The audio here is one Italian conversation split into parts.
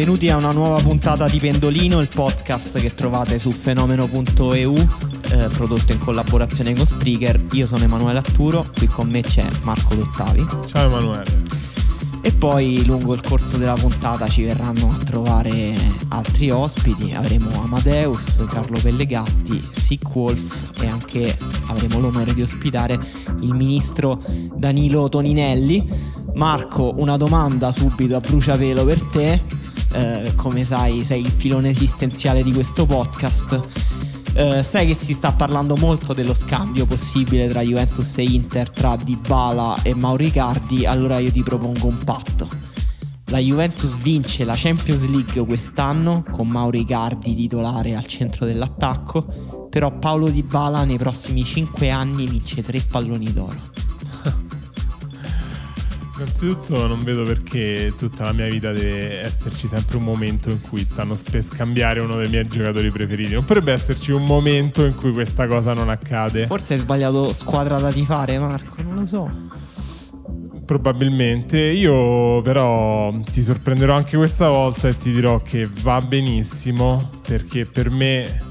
benvenuti a una nuova puntata di Pendolino, il podcast che trovate su fenomeno.eu, eh, prodotto in collaborazione con Spreaker. Io sono Emanuele Atturo, qui con me c'è Marco Dottavi. Ciao Emanuele. E poi lungo il corso della puntata ci verranno a trovare altri ospiti, avremo Amadeus, Carlo Pellegatti, Sick Wolf e anche avremo l'onore di ospitare il ministro Danilo Toninelli. Marco, una domanda subito a bruciapelo per te eh, come sai sei il filone esistenziale di questo podcast. Eh, sai che si sta parlando molto dello scambio possibile tra Juventus e Inter, tra Dybala e Mauricardi, allora io ti propongo un patto. La Juventus vince la Champions League quest'anno con Mauricardi titolare al centro dell'attacco, però Paolo Dybala nei prossimi 5 anni vince 3 palloni d'oro. Innanzitutto non vedo perché tutta la mia vita deve esserci sempre un momento in cui stanno per scambiare uno dei miei giocatori preferiti. Non potrebbe esserci un momento in cui questa cosa non accade. Forse hai sbagliato squadra da tifare, Marco, non lo so. Probabilmente. Io però ti sorprenderò anche questa volta e ti dirò che va benissimo perché per me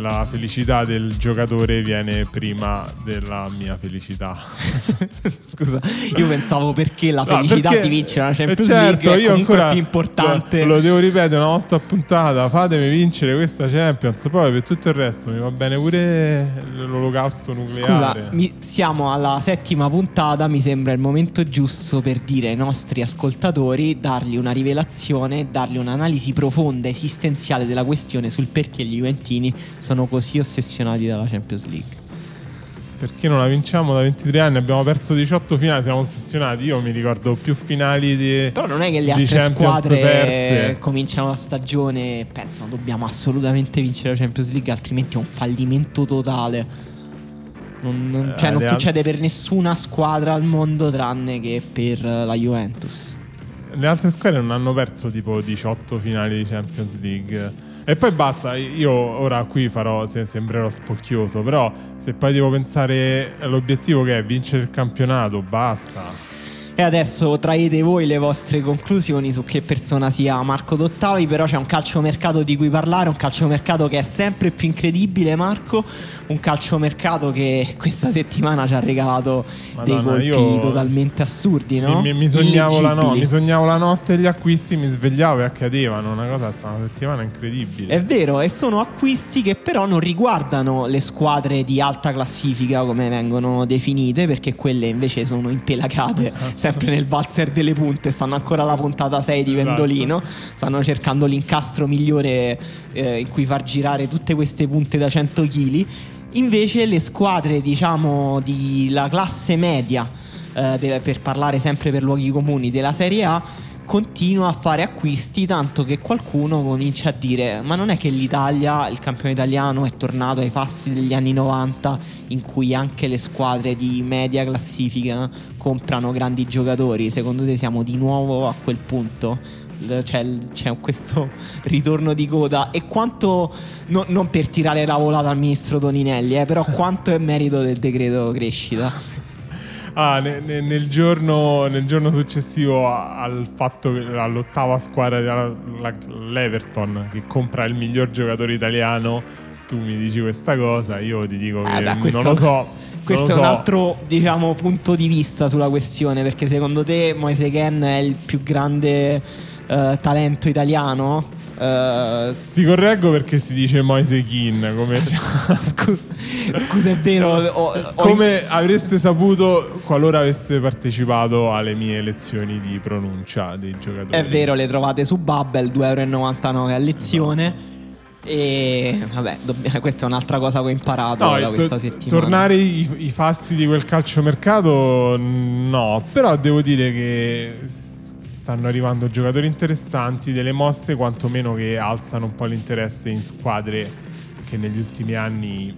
la felicità del giocatore viene prima della mia felicità. Scusa, io pensavo perché la felicità no, perché, di vincere la Champions certo, League è ancora più importante. Lo, lo, devo ripetere una volta a puntata, fatemi vincere questa Champions, poi per tutto il resto mi va bene pure l'olocausto nucleare. Scusa, mi, siamo alla settima puntata, mi sembra il momento giusto per dire ai nostri ascoltatori, dargli una rivelazione, dargli un'analisi profonda, esistenziale della questione sul perché gli Juventini Pellegrini sono così ossessionati dalla Champions League. Perché non la vinciamo da 23 anni? Abbiamo perso 18 finali, siamo ossessionati. Io mi ricordo più finali di. Però non è che le altre squadre perse. cominciano la stagione e pensano dobbiamo assolutamente vincere la Champions League, altrimenti è un fallimento totale. Non, non, eh, cioè, non succede per nessuna squadra al mondo tranne che per la Juventus. Le altre squadre non hanno perso tipo 18 finali di Champions League. E poi basta, io ora qui farò, sembrerò spocchioso, però se poi devo pensare all'obiettivo che è vincere il campionato, basta. E adesso traete voi le vostre conclusioni su che persona sia Marco Dottavi, però c'è un calciomercato di cui parlare, un calciomercato che è sempre più incredibile Marco, un calciomercato che questa settimana ci ha regalato Madonna, dei colpi totalmente assurdi, no? Mi, mi, sognavo la no, mi, sognavo la notte degli acquisti, mi svegliavo e accadevano, una cosa sta una settimana incredibile. È vero, e sono acquisti che però non riguardano le squadre di alta classifica come vengono definite, perché quelle invece sono impelagate. Esatto sempre nel valzer delle punte, stanno ancora alla puntata 6 di esatto. Pendolino, stanno cercando l'incastro migliore eh, in cui far girare tutte queste punte da 100 kg. Invece le squadre, diciamo, della classe media, eh, de- per parlare sempre per luoghi comuni, della Serie A, continua a fare acquisti tanto che qualcuno comincia a dire ma non è che l'Italia, il campione italiano è tornato ai fasti degli anni 90 in cui anche le squadre di media classifica comprano grandi giocatori, secondo te siamo di nuovo a quel punto? C'è, c'è questo ritorno di coda? E quanto no, non per tirare la volata al ministro Toninelli eh, però quanto è merito del decreto crescita Ah, ne, ne, nel, giorno, nel, giorno, successivo al fatto che all'ottava squadra l'Everton che compra il miglior giocatore italiano, tu mi dici questa cosa, io ti dico che beh, questo, non lo so. Questo lo è so. un altro diciamo, punto di vista sulla questione, perché secondo te Moise Ken è il più grande uh, talento italiano? Uh, Ti correggo perché si dice Moise Kin. Come, scusa, scusa, è vero. Ho, ho come avreste saputo qualora aveste partecipato alle mie lezioni di pronuncia dei giocatori? È vero, le trovate su Bubble, 2,99 euro a lezione. No. E vabbè, dobb- questa è un'altra cosa che ho imparato no, da questa to- settimana. Tornare i, i fasti di quel calciomercato, no, però devo dire che stanno arrivando giocatori interessanti, delle mosse quantomeno che alzano un po' l'interesse in squadre che negli ultimi anni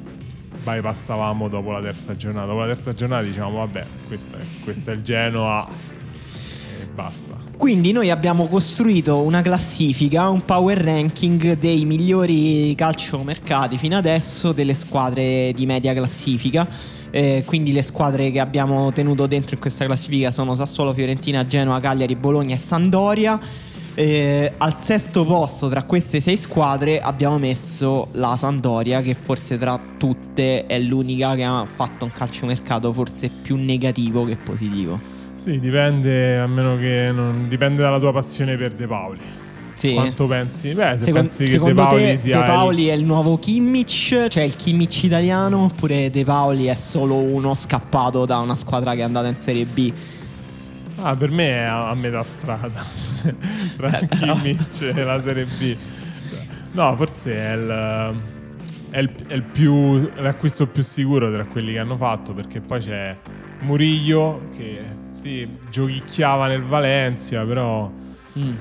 bypassavamo dopo la terza giornata. Dopo la terza giornata diciamo vabbè, questo è, questo è il Genoa e basta. Quindi noi abbiamo costruito una classifica, un power ranking dei migliori calciomercati fino adesso delle squadre di media classifica eh, quindi le squadre che abbiamo tenuto dentro in questa classifica sono Sassuolo, Fiorentina, Genoa, Cagliari, Bologna e Sandoria. Eh, al sesto posto tra queste sei squadre abbiamo messo la Sandoria che forse tra tutte è l'unica che ha fatto un calciomercato forse più negativo che positivo. Sì, dipende, a meno che non dipende dalla tua passione per De Paoli. Sì. Quanto pensi? Beh, se Second, pensi che De Paoli sia. De Paoli il... è il nuovo Kimmich, cioè il Kimmich italiano, oppure De Paoli è solo uno scappato da una squadra che è andata in Serie B? Ah, per me è a, a metà strada tra il Kimmich e la Serie B. No, forse è il. È, il, è il più, l'acquisto più sicuro tra quelli che hanno fatto perché poi c'è Murillo che sì, giochicchiava nel Valencia però mm.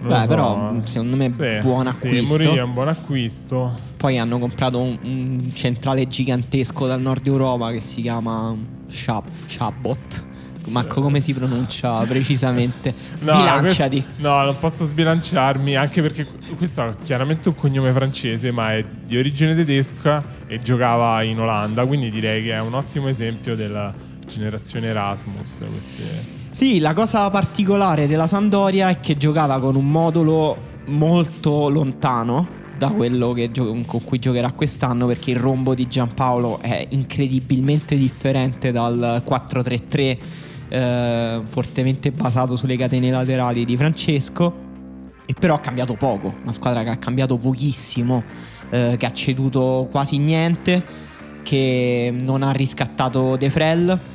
Beh, so. però mm, secondo me è sì, buon acquisto. Sì, Murillo è un buon acquisto. Poi hanno comprato un, un centrale gigantesco dal nord Europa che si chiama Shabot. Marco, come si pronuncia precisamente? Sbilanciati. No, questo, no, non posso sbilanciarmi, anche perché questo è chiaramente un cognome francese, ma è di origine tedesca e giocava in Olanda, quindi direi che è un ottimo esempio della generazione Erasmus. Queste sì, la cosa particolare della Sandoria è che giocava con un modulo molto lontano da quello gio- con cui giocherà quest'anno perché il rombo di Giampaolo è incredibilmente differente dal 4-3-3 eh, fortemente basato sulle catene laterali di Francesco. E però ha cambiato poco, una squadra che ha cambiato pochissimo, eh, che ha ceduto quasi niente, che non ha riscattato De Frel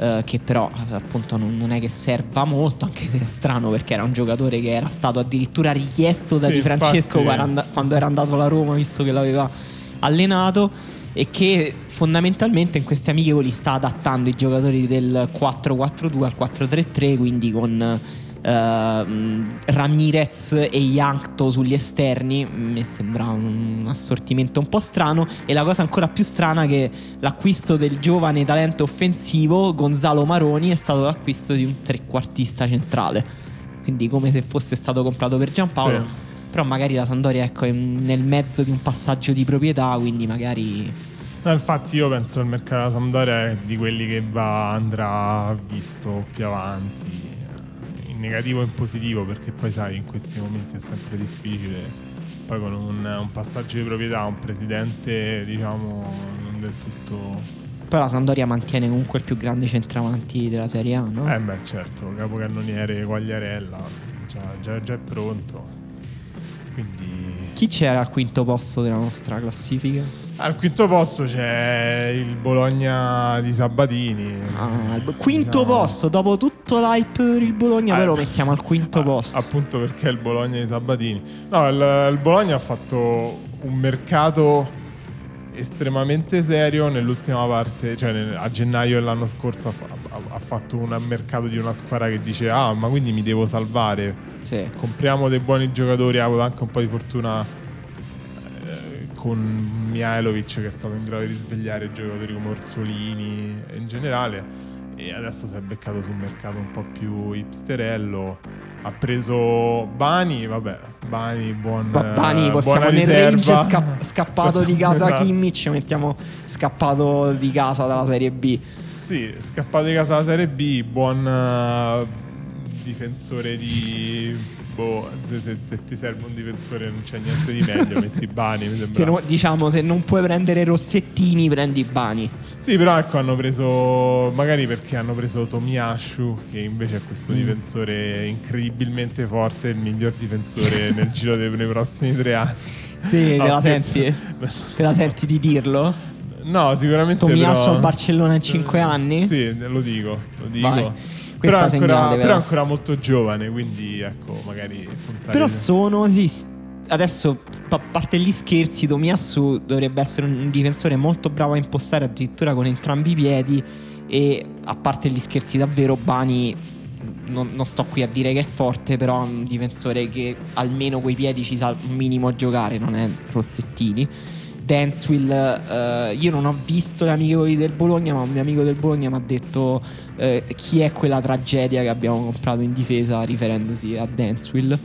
eh, che però appunto non, non, è che serva molto, anche se è strano perché era un giocatore che era stato addirittura richiesto da sì, Di Francesco infatti, quando era andato alla Roma, visto che l'aveva allenato e che fondamentalmente in questi amichevoli sta adattando i giocatori del 4-4-2 al 4-3-3, quindi con uh, Ramirez e Yankto sugli esterni mi sembra un assortimento un po' strano. E la cosa ancora più strana è che l'acquisto del giovane talento offensivo Gonzalo Maroni è stato l'acquisto di un trequartista centrale. Quindi come se fosse stato comprato per Giampaolo sì. però magari la Sandoria ecco, è nel mezzo di un passaggio di proprietà quindi magari No, infatti io penso che il mercato della Sampdoria è di quelli che va, andrà visto più avanti in negativo e in positivo perché poi sai in questi momenti è sempre difficile poi con un, un passaggio di proprietà un presidente diciamo non del tutto poi la Sandoria mantiene comunque il più grande centravanti della Serie A, no? Eh beh certo, capocannoniere Quagliarella già, già, già è pronto quindi chi c'era al quinto posto della nostra classifica? Al quinto posto c'è il Bologna di Sabatini. Ah, il quinto no. posto, dopo tutto l'hype per il Bologna, ah, però lo mettiamo al quinto ah, posto. Appunto perché è il Bologna di Sabatini. No, il, il Bologna ha fatto un mercato estremamente serio. Nell'ultima parte, cioè nel, a gennaio dell'anno scorso ha, ha, ha, fatto un mercato di una squadra che dice ah ma quindi mi devo salvare. Sì. Compriamo dei buoni giocatori, ha avuto anche un po' di fortuna eh, con Mihailovic che è stato in grado di risvegliare giocatori come Orsolini in generale. E adesso si è beccato su un mercato un po' più hipsterello ha preso Bani vabbè Bani buon ba- Bani possiamo nel range sca- scappato di casa esatto. Kimmich mettiamo scappato di casa dalla Serie B sì scappato di casa dalla Serie B buon difensore di boh, se, se- se ti serve un difensore non c'è niente di meglio, metti Bani. Se no- diciamo, se non puoi prendere Rossettini, prendi Bani. Sì, però ecco, hanno preso. Magari perché hanno preso Tomiashu, che invece è questo Mm. difensore incredibilmente forte, il miglior difensore nel giro dei, nei prossimi tre anni. Sì, No, te la scherzo. senti? Te la senti di dirlo? No, sicuramente. Tomiassu però- al Barcellona in cinque anni? Sì, lo dico, lo dico. Vai. Però ancora, però ancora molto giovane, quindi ecco, magari puntare Però sono, sì, adesso a parte gli scherzi, Tomiassu dovrebbe essere un difensore molto bravo a impostare addirittura con entrambi i piedi e a parte gli scherzi davvero Bani non, non sto qui a dire che è forte, però è un difensore che almeno coi piedi ci sa un minimo giocare, non è Rossettini. Danswill, eh, io non ho visto le amichevoli del Bologna, ma un mio amico del Bologna mi ha detto eh, chi è quella tragedia che abbiamo comprato in difesa riferendosi a Danswill.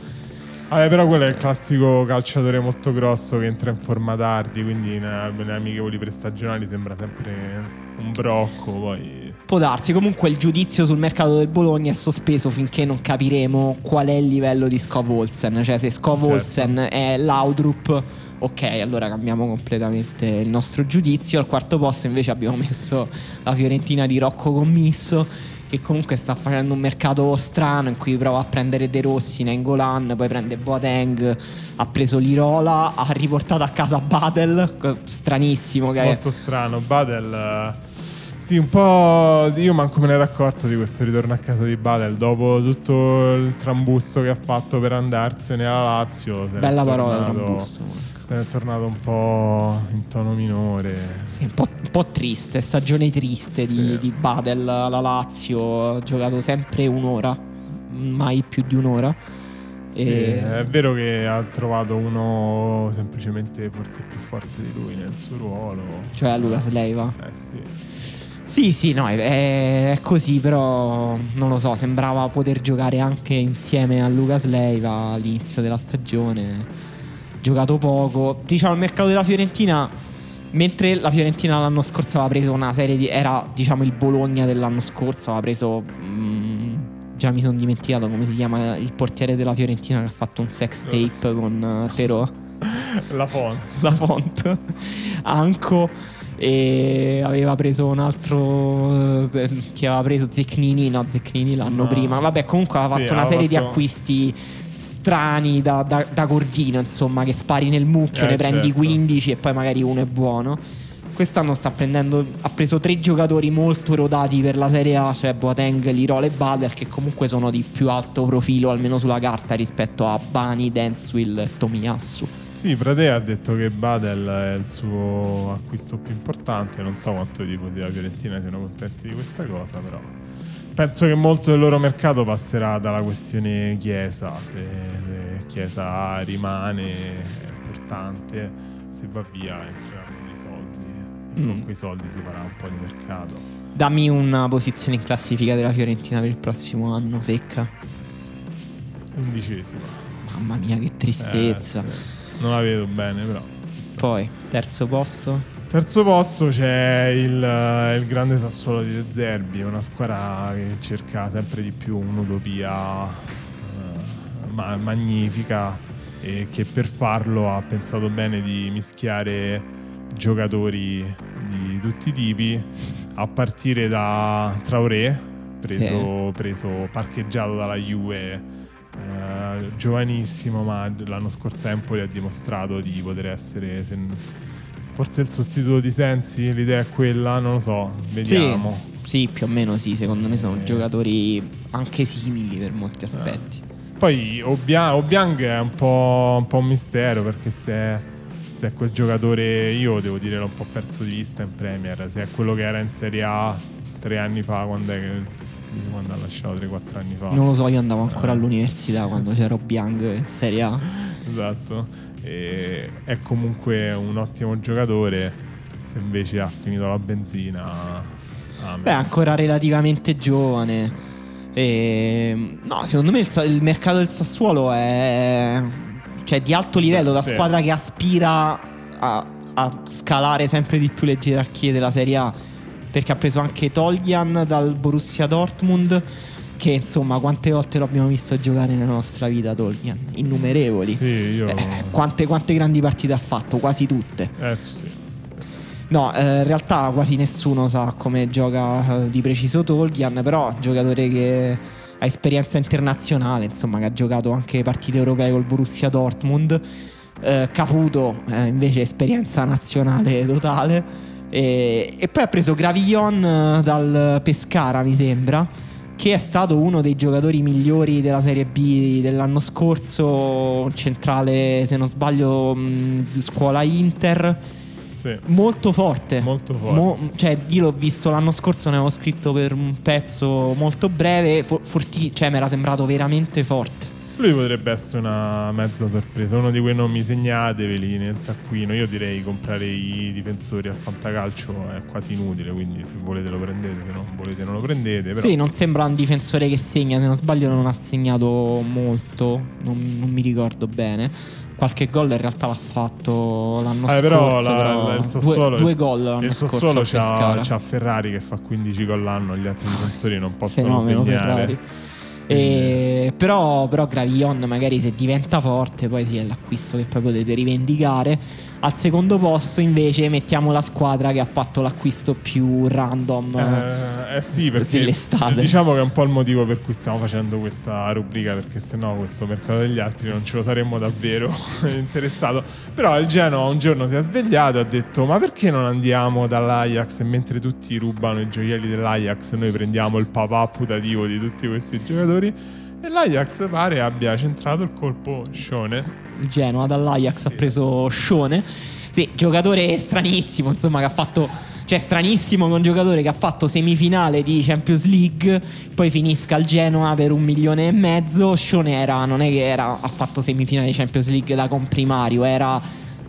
Vabbè, però quello è il classico calciatore molto grosso che entra in forma tardi, quindi ne- nelle amichevoli prestagionali sembra sempre un brocco, poi... Può darsi, comunque il giudizio sul mercato del Bologna è sospeso finché non capiremo qual è il livello di Skov Olsen. Cioè, se Skov Certo. Olsen è Laudrup, ok, allora cambiamo completamente il nostro giudizio. Al quarto posto invece abbiamo messo la Fiorentina di Rocco Commisso, che comunque sta facendo un mercato strano in cui prova a prendere De Rossi, Nengolan, poi prende Boateng, ha preso Lirola, ha riportato a casa Badel, stranissimo che è Molto strano. Badel... eh, Sì, un po'. Io manco me ne ero accorto di questo ritorno a casa di Badel. Dopo tutto il trambusto che ha fatto per andarsene alla Lazio. bella parola Trambusto. N'è tornato un po' in tono minore. Sì, un po', un po' triste, stagione triste di, Sì. di Badel alla Lazio, ha giocato sempre un'ora, mai più di un'ora. Sì, E- è vero che ha trovato uno semplicemente forse più forte di lui nel suo ruolo. Cioè Lucas Leiva. Eh sì. Sì, sì, no, è, è così, però non lo so, sembrava poter giocare anche insieme a Lucas Leiva all'inizio della stagione. Giocato poco. Diciamo, il mercato della Fiorentina, mentre la Fiorentina l'anno scorso aveva preso una serie di... era diciamo il Bologna dell'anno scorso, aveva preso... mm, già mi sono dimenticato come si chiama il portiere della Fiorentina che ha fatto un sex tape con eh, Terò La font. la font Anco e aveva preso un altro eh, che aveva preso Zecchini no Zecchini l'anno No. prima vabbè comunque aveva Sì, fatto una serie di fatto- acquisti strani da, da, da Corvino insomma che spari nel mucchio Eh, ne prendi certo. 15 e poi magari uno è buono quest'anno sta prendendo ha preso tre giocatori molto rodati per la Serie A cioè Boateng, Lirola e Badel che comunque sono di più alto profilo almeno sulla carta rispetto a Bani, Denswill e Tomiyasu Sì, Prade ha detto che Badel è il suo acquisto più importante. Non so quanto i tifosi della Fiorentina siano contenti di questa cosa, però penso che molto del loro mercato passerà dalla questione Chiesa. Se, se Chiesa rimane è importante, se va via entreranno dei soldi e con Mm. quei soldi si farà un po' di mercato. Dammi una posizione in classifica della Fiorentina per il prossimo anno, secca. Undicesima. Mamma mia, che tristezza. Eh, sì. Non la vedo bene, però. chissà. Poi, terzo posto. Terzo posto c'è il, eh, il grande Sassuolo di De Zerbi, una squadra che cerca sempre di più un'utopia eh, ma- magnifica e che per farlo ha pensato bene di mischiare giocatori di tutti i tipi, a partire da Traoré, preso, preso parcheggiato dalla Juve eh, giovanissimo, ma l'anno scorso Empoli ha dimostrato di poter essere se- forse il sostituto di Sensi. L'idea è quella, non lo so, vediamo. Sì, sì, più o meno sì. Secondo me sono Eh. giocatori anche simili per molti aspetti. Poi Obia- Obiang è un po', un po' un mistero perché se è, se è quel giocatore, io devo dire l'ho un po' perso di vista in Premier, se è quello che era in Serie A tre anni fa, quando, è che- quando ha lasciato 3-4 anni fa. Non lo so, io andavo ancora Eh. all'università quando c'era Obiang in Serie A. Esatto. E è comunque un ottimo giocatore. Se invece ha finito la benzina. amen. Beh, ancora relativamente giovane. E, no, secondo me il, il mercato del Sassuolo è cioè, di alto livello, da Sì. squadra che aspira a, a scalare sempre di più le gerarchie della Serie A. Perché ha preso anche Toljan dal Borussia Dortmund. Che insomma quante volte lo abbiamo visto giocare nella nostra vita Tolkien? Innumerevoli. Sì, io... Eh, quante, quante grandi partite ha fatto? Quasi tutte. Eh, sì. No, eh, in realtà quasi nessuno sa come gioca eh, di preciso Tolkien, però giocatore che ha esperienza internazionale, insomma, che ha giocato anche partite europee col Borussia Dortmund. Eh, Caputo eh, invece esperienza nazionale totale. E, e poi ha preso Gravillon eh, dal Pescara, mi sembra, che è stato uno dei giocatori migliori della Serie B dell'anno scorso, centrale, se non sbaglio, mh, di scuola Inter. Sì. Molto forte. Molto forte. Mo- cioè, io l'ho visto l'anno scorso, ne avevo scritto per un pezzo molto breve. For- forti- cioè, mi era sembrato veramente forte. Lui potrebbe essere una mezza sorpresa, uno di quei nomi segnateveli nel taccuino. Io direi comprare i difensori a fantacalcio è quasi inutile, quindi se volete lo prendete, se non volete non lo prendete. Però... Sì, non sembra un difensore che segna, se non sbaglio non ha segnato molto, non, non mi ricordo bene. Qualche gol in realtà l'ha fatto l'anno Eh, scorso. però, la- però il Sassuolo, due, due gol l'anno il scorso. Sassuolo c'ha, c'ha Ferrari che fa 15 gol l'anno, gli altri difensori non possono fenomeno segnare. Ferrari. E- però, però Gravillon magari se diventa forte poi sì è l'acquisto che poi potete rivendicare al secondo posto invece mettiamo la squadra che ha fatto l'acquisto più random Eh, eh sì, perché dell'estate. diciamo che è un po' il motivo per cui stiamo facendo questa rubrica, perché sennò questo mercato degli altri non ce lo saremmo davvero interessato. Però il Genoa un giorno si è svegliato e ha detto ma perché non andiamo dall'Ajax e mentre tutti rubano i gioielli dell'Ajax noi prendiamo il papà putativo di tutti questi giocatori? E l'Ajax pare abbia centrato il colpo Scione. Genoa dall'Ajax ha preso Scione sì, giocatore stranissimo insomma che ha fatto cioè stranissimo che un giocatore che ha fatto semifinale di Champions League poi finisca al Genoa per un milione e mezzo. Scione era non è che era, ha fatto semifinale di Champions League da comprimario era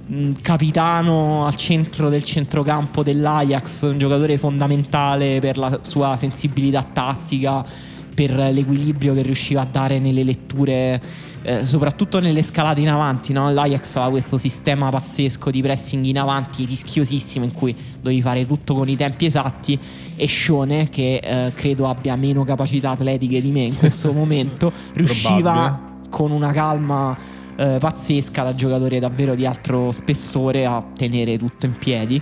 mh, capitano al centro del centrocampo dell'Ajax un giocatore fondamentale per la sua sensibilità tattica per l'equilibrio che riusciva a dare nelle letture, eh, soprattutto nelle scalate in avanti. No? L'Ajax aveva questo sistema pazzesco di pressing in avanti, rischiosissimo, in cui dovevi fare tutto con i tempi esatti. E Scione, che eh, credo abbia meno capacità atletiche di me in questo momento, riusciva con una calma eh, pazzesca da giocatore davvero di altro spessore a tenere tutto in piedi.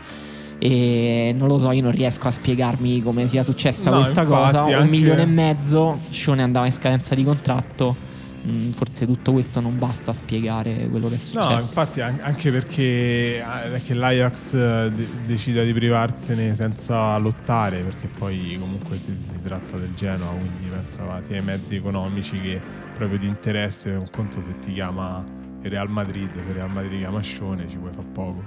E non lo so, io non riesco a spiegarmi come sia successa No, questa cosa. Un anche- milione e mezzo, Scione andava in scadenza di contratto. Mm, forse tutto questo non basta a spiegare quello che è successo. No, infatti an- anche perché eh, che l'Ajax eh, de- decida di privarsene senza lottare, perché poi comunque si, si tratta del Genoa, quindi penso sia i mezzi economici che proprio di interesse, un conto se ti chiama il Real Madrid, se il Real Madrid chiama Scione ci puoi fare poco.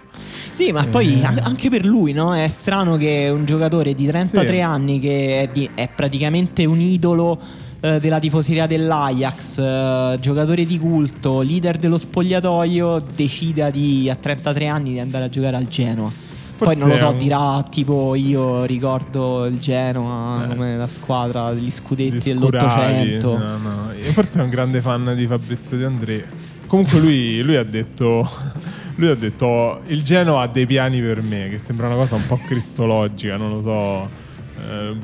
Sì, ma poi Eh. an- anche per lui, no? È strano che un giocatore di 33 Sì. anni, che è, di- è praticamente un idolo eh, della tifoseria dell'Ajax, eh, giocatore di culto, leader dello spogliatoio, decida di, a 33 anni di andare a giocare al Genoa. Poi Forse non lo so, un- dirà tipo io ricordo il Genoa Eh. come la squadra degli scudetti dell'Ottocento. No, no. Forse è un grande fan di Fabrizio De André. Comunque lui, lui ha detto lui ha detto "Oh, il Genoa ha dei piani per me, che sembra una cosa un po' cristologica, non lo so. Eh,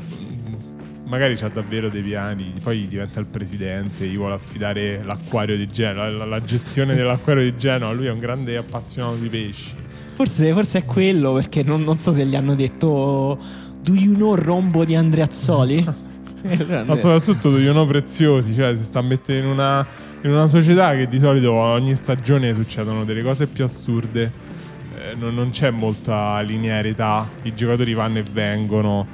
magari c'ha davvero dei piani, poi diventa il presidente, gli vuole affidare l'acquario di Genoa, la, la gestione dell'acquario di Genoa, lui è un grande appassionato di pesci. Forse, forse è quello perché non, non so se gli hanno detto Do you know Rombo di Andreazzoli? Ma soprattutto degli uno preziosi, cioè si sta mettendo in una, in una società che di solito ogni stagione succedono delle cose più assurde, eh, non, non c'è molta linearità, i giocatori vanno e vengono,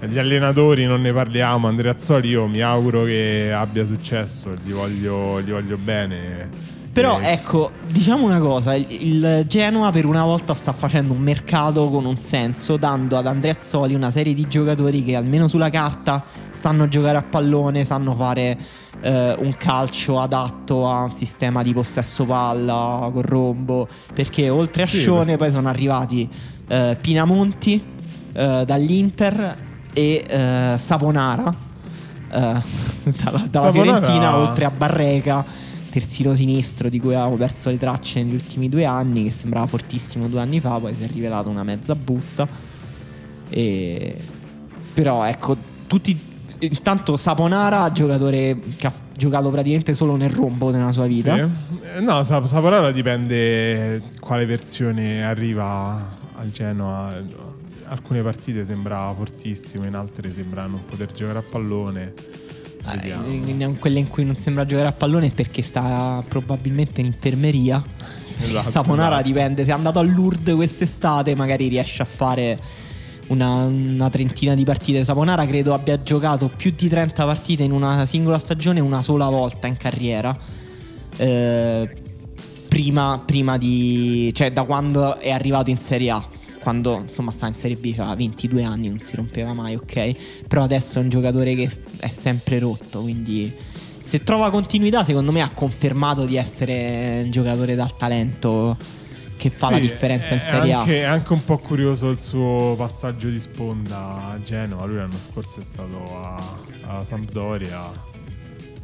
eh, gli allenatori non ne parliamo, Andreazzoli io mi auguro che abbia successo, gli voglio, gli voglio bene. Però ecco, diciamo una cosa, il, il Genoa per una volta sta facendo un mercato con un senso, dando ad Andreazzoli una serie di giocatori che almeno sulla carta sanno giocare a pallone, sanno fare eh, un calcio adatto a un sistema di possesso palla con rombo, perché oltre a Sì, Scione perché- poi sono arrivati eh, Pinamonti eh, dall'Inter e eh, Saponara eh, dalla, dalla Saponara- Fiorentina, oltre a Barreca terzino sinistro di cui avevamo perso le tracce negli ultimi due anni, che sembrava fortissimo due anni fa, poi si è rivelato una mezza busta. E... Però ecco, tutti Intanto Saponara, giocatore che ha giocato praticamente solo nel rombo nella sua vita. Sì. Eh, no, Saponara dipende quale versione arriva al Genoa. Alcune partite sembra fortissimo, in altre sembra non poter giocare a pallone. Eh, quelle in cui non sembra giocare a pallone perché sta probabilmente in infermeria. Esatto, Saponara esatto. dipende, se è andato a Lourdes quest'estate magari riesce a fare una, una, trentina di partite. Saponara credo abbia giocato più di 30 partite in una singola stagione una sola volta in carriera. Eh, prima, prima di... cioè da quando è arrivato in Serie A quando insomma sta in Serie B, aveva 22 anni, non si rompeva mai, ok? Però adesso è un giocatore che è sempre rotto, quindi se trova continuità secondo me ha confermato di essere un giocatore dal talento che fa sì, la differenza in Serie A. È anche un po' curioso il suo passaggio di sponda a Genova, lui l'anno scorso è stato a, a Sampdoria.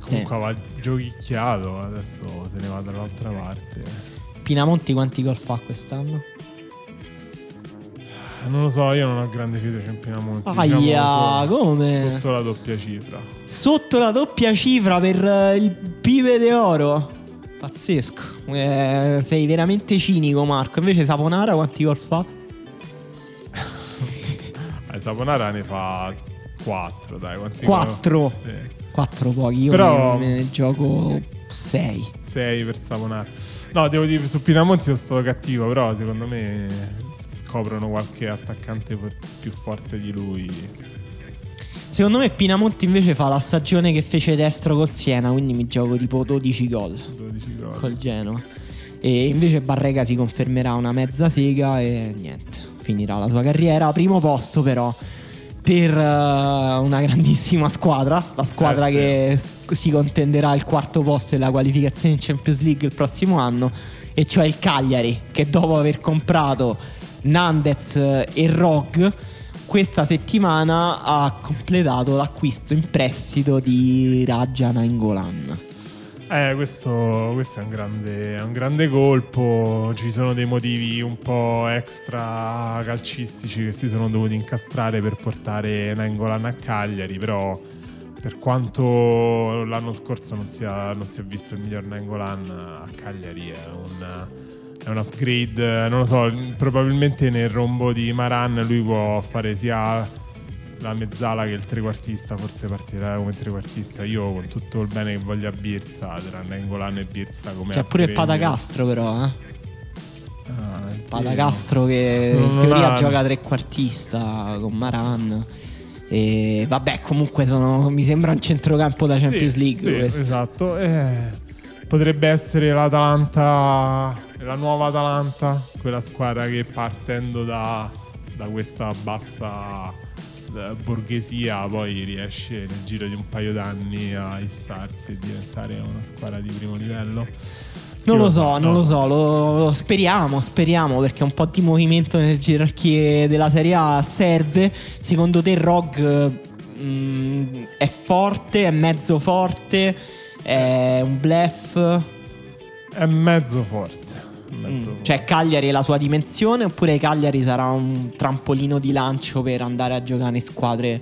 Comunque sì. aveva giochicchiato, adesso se ne va dall'altra parte. Pinamonti quanti gol fa quest'anno? Non lo so, io non ho grande fiducia in Pinamonti. Aia, diciamo, come? Sotto la doppia cifra. Sotto la doppia cifra per uh, il pive d'oro. Pazzesco. Eh, sei veramente cinico, Marco. Invece Saponara quanti gol fa? eh, Saponara ne fa 4, dai. 4? Sì. 4 pochi. Io Però... me ne gioco 6. 6 per Saponara. No, devo dire, su Pinamonti sono stato cattivo, però secondo me scoprono qualche attaccante più forte di lui. Secondo me Pinamonti invece fa la stagione che fece destro col Siena, quindi mi gioco tipo 12 gol. 12 gol. Col Genoa. E invece Barrega si confermerà una mezza sega e niente, finirà la sua carriera. Primo posto però per uh, una grandissima squadra, la squadra eh, che sì. si contenderà il quarto posto della qualificazione in Champions League il prossimo anno, e cioè il Cagliari, che dopo aver comprato Nandez e Rog questa settimana ha completato l'acquisto in prestito di Raja Nainggolan. Eh, questo, questo è, un grande, un grande colpo. Ci sono dei motivi un po' extra calcistici che si sono dovuti incastrare per portare Nainggolan a Cagliari, però per quanto l'anno scorso non sia, si è visto il miglior Nainggolan, a Cagliari è un è un upgrade, non lo so, probabilmente nel rombo di Maran lui può fare sia la mezzala che il trequartista, forse partirà come trequartista. Io con tutto il bene che voglio a Birsa, tra Nengolan e Birsa come C'è pure il Patacastro però, eh. Ah, Patacastro che in teoria ha... gioca trequartista con Maran. E vabbè, comunque sono, mi sembra un centrocampo da Champions sì, League. Sì, esatto. Eh, potrebbe essere l'Atalanta la nuova Atalanta, quella squadra che partendo da, da questa bassa eh, borghesia poi riesce nel giro di un paio d'anni a issarsi e diventare una squadra di primo livello. Non lo so, non lo so, lo, lo, speriamo, speriamo perché un po' di movimento nelle gerarchie della Serie A serve. Secondo te Rog mh, mm, è forte, è mezzo forte, è un bluff? È mezzo forte. Mezzo... Mm. Cioè Cagliari è la sua dimensione oppure Cagliari sarà un trampolino di lancio per andare a giocare in squadre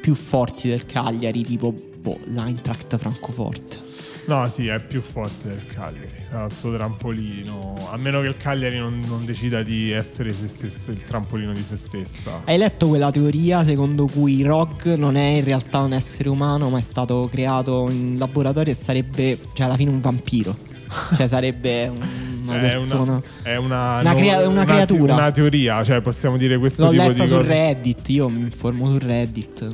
più forti del Cagliari, tipo boh, l'Eintracht Francoforte? No, sì, è più forte del Cagliari, sarà il suo trampolino, a meno che il Cagliari non, non decida di essere se stesso, il trampolino di se stessa. Hai letto quella teoria secondo cui Rock non è in realtà un essere umano, ma è stato creato in laboratorio e sarebbe, cioè alla fine un vampiro? Cioè sarebbe una cioè, persona. È una, una, crea- una creatura. Una teoria, cioè possiamo dire questo L'ho tipo letto di su Reddit, io mi informo su Reddit.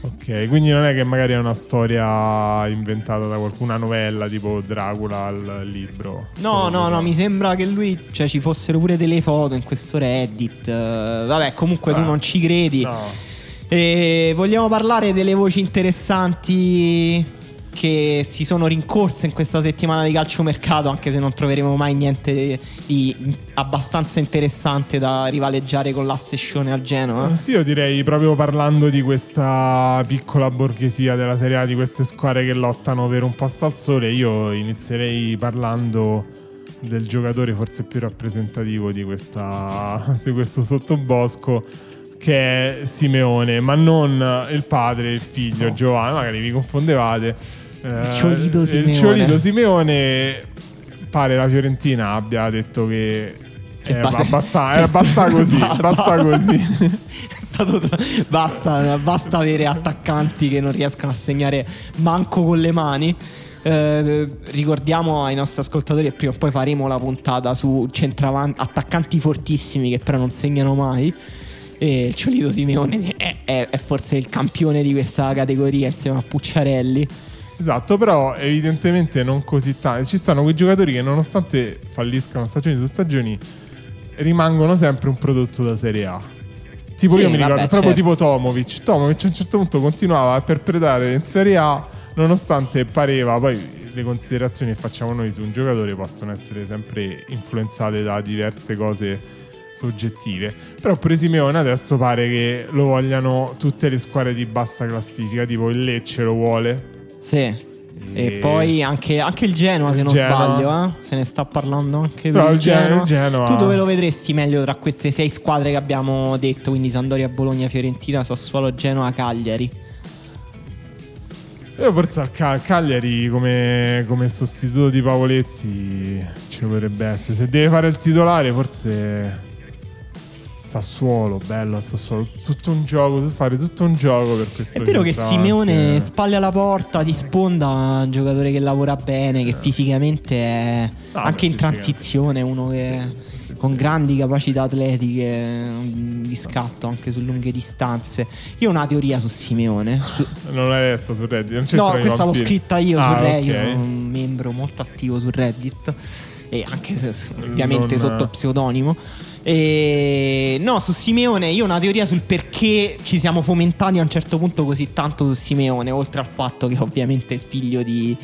Ok, quindi non è che magari è una storia inventata da qualcuna novella tipo Dracula al libro. No, no, no, mi sembra che lui, cioè ci fossero pure delle foto in questo Reddit. vabbè, comunque ah, tu non ci credi. No. E vogliamo parlare delle voci interessanti che si sono rincorse in questa settimana di calciomercato, anche se non troveremo mai niente di abbastanza interessante da rivaleggiare con l'assessione al Genoa. Eh, sì, io direi proprio parlando di questa piccola borghesia della Serie A, di queste squadre che lottano per un posto al sole, io inizierei parlando del giocatore forse più rappresentativo di, questa, di questo sottobosco che è Simeone, ma non il padre, il figlio, Giovanni, magari vi confondevate. Il Ciolito Simeone. Il Ciolito Simeone pare la Fiorentina abbia detto che, Che eh, basta, si eh, sta- basta così, ba- basta ba- così. Basta, basta avere attaccanti che non riescono a segnare manco con le mani. Eh, ricordiamo ai nostri ascoltatori che prima o poi faremo la puntata su centravanti, attaccanti fortissimi che però non segnano mai. E il Ciolito Simeone è, è- è forse il campione di questa categoria insieme a Pucciarelli. Esatto, però evidentemente non così tanto. Ci sono quei giocatori che nonostante falliscano stagioni su stagioni rimangono sempre un prodotto da Serie A. Tipo Sì, io mi ricordo vabbè, proprio certo. tipo Tomovic. Tomovic a un certo punto continuava a perpetrare in Serie A nonostante pareva poi le considerazioni che facciamo noi su un giocatore possono essere sempre influenzate da diverse cose soggettive. Però pure Simeone adesso pare che lo vogliano tutte le squadre di bassa classifica, tipo il Lecce lo vuole. Sì. E, E- poi anche, anche il Genoa, se non Genoa. sbaglio, eh? se ne sta parlando anche Però per il Gen- il Genoa- Tu dove lo vedresti meglio tra queste sei squadre che abbiamo detto? Quindi Sandoria, Bologna, Fiorentina, Sassuolo, Genoa, Cagliari. Io forse al Ca- Cagliari come, come sostituto di Pavoletti ci potrebbe essere. Se deve fare il titolare, forse Sassuolo, bello Sassuolo. Tutto un gioco, fare tutto un gioco per questo È vero che Simeone eh. spalle alla porta di sponda, un giocatore che lavora bene, che fisicamente è No, anche in transizione, uno che Sì, con sì. grandi capacità atletiche mm, di scatto anche su lunghe distanze. Io ho una teoria su Simeone. su- Non l'hai letto su Reddit? Non No, questa l'ho scritta io Ah, su Reddit, ok. sono un membro molto attivo su Reddit e anche se ovviamente Non- sotto pseudonimo. E no, su Simeone io ho una teoria sul perché ci siamo fomentati a un certo punto così tanto su Simeone, oltre al fatto che ovviamente è il figlio di-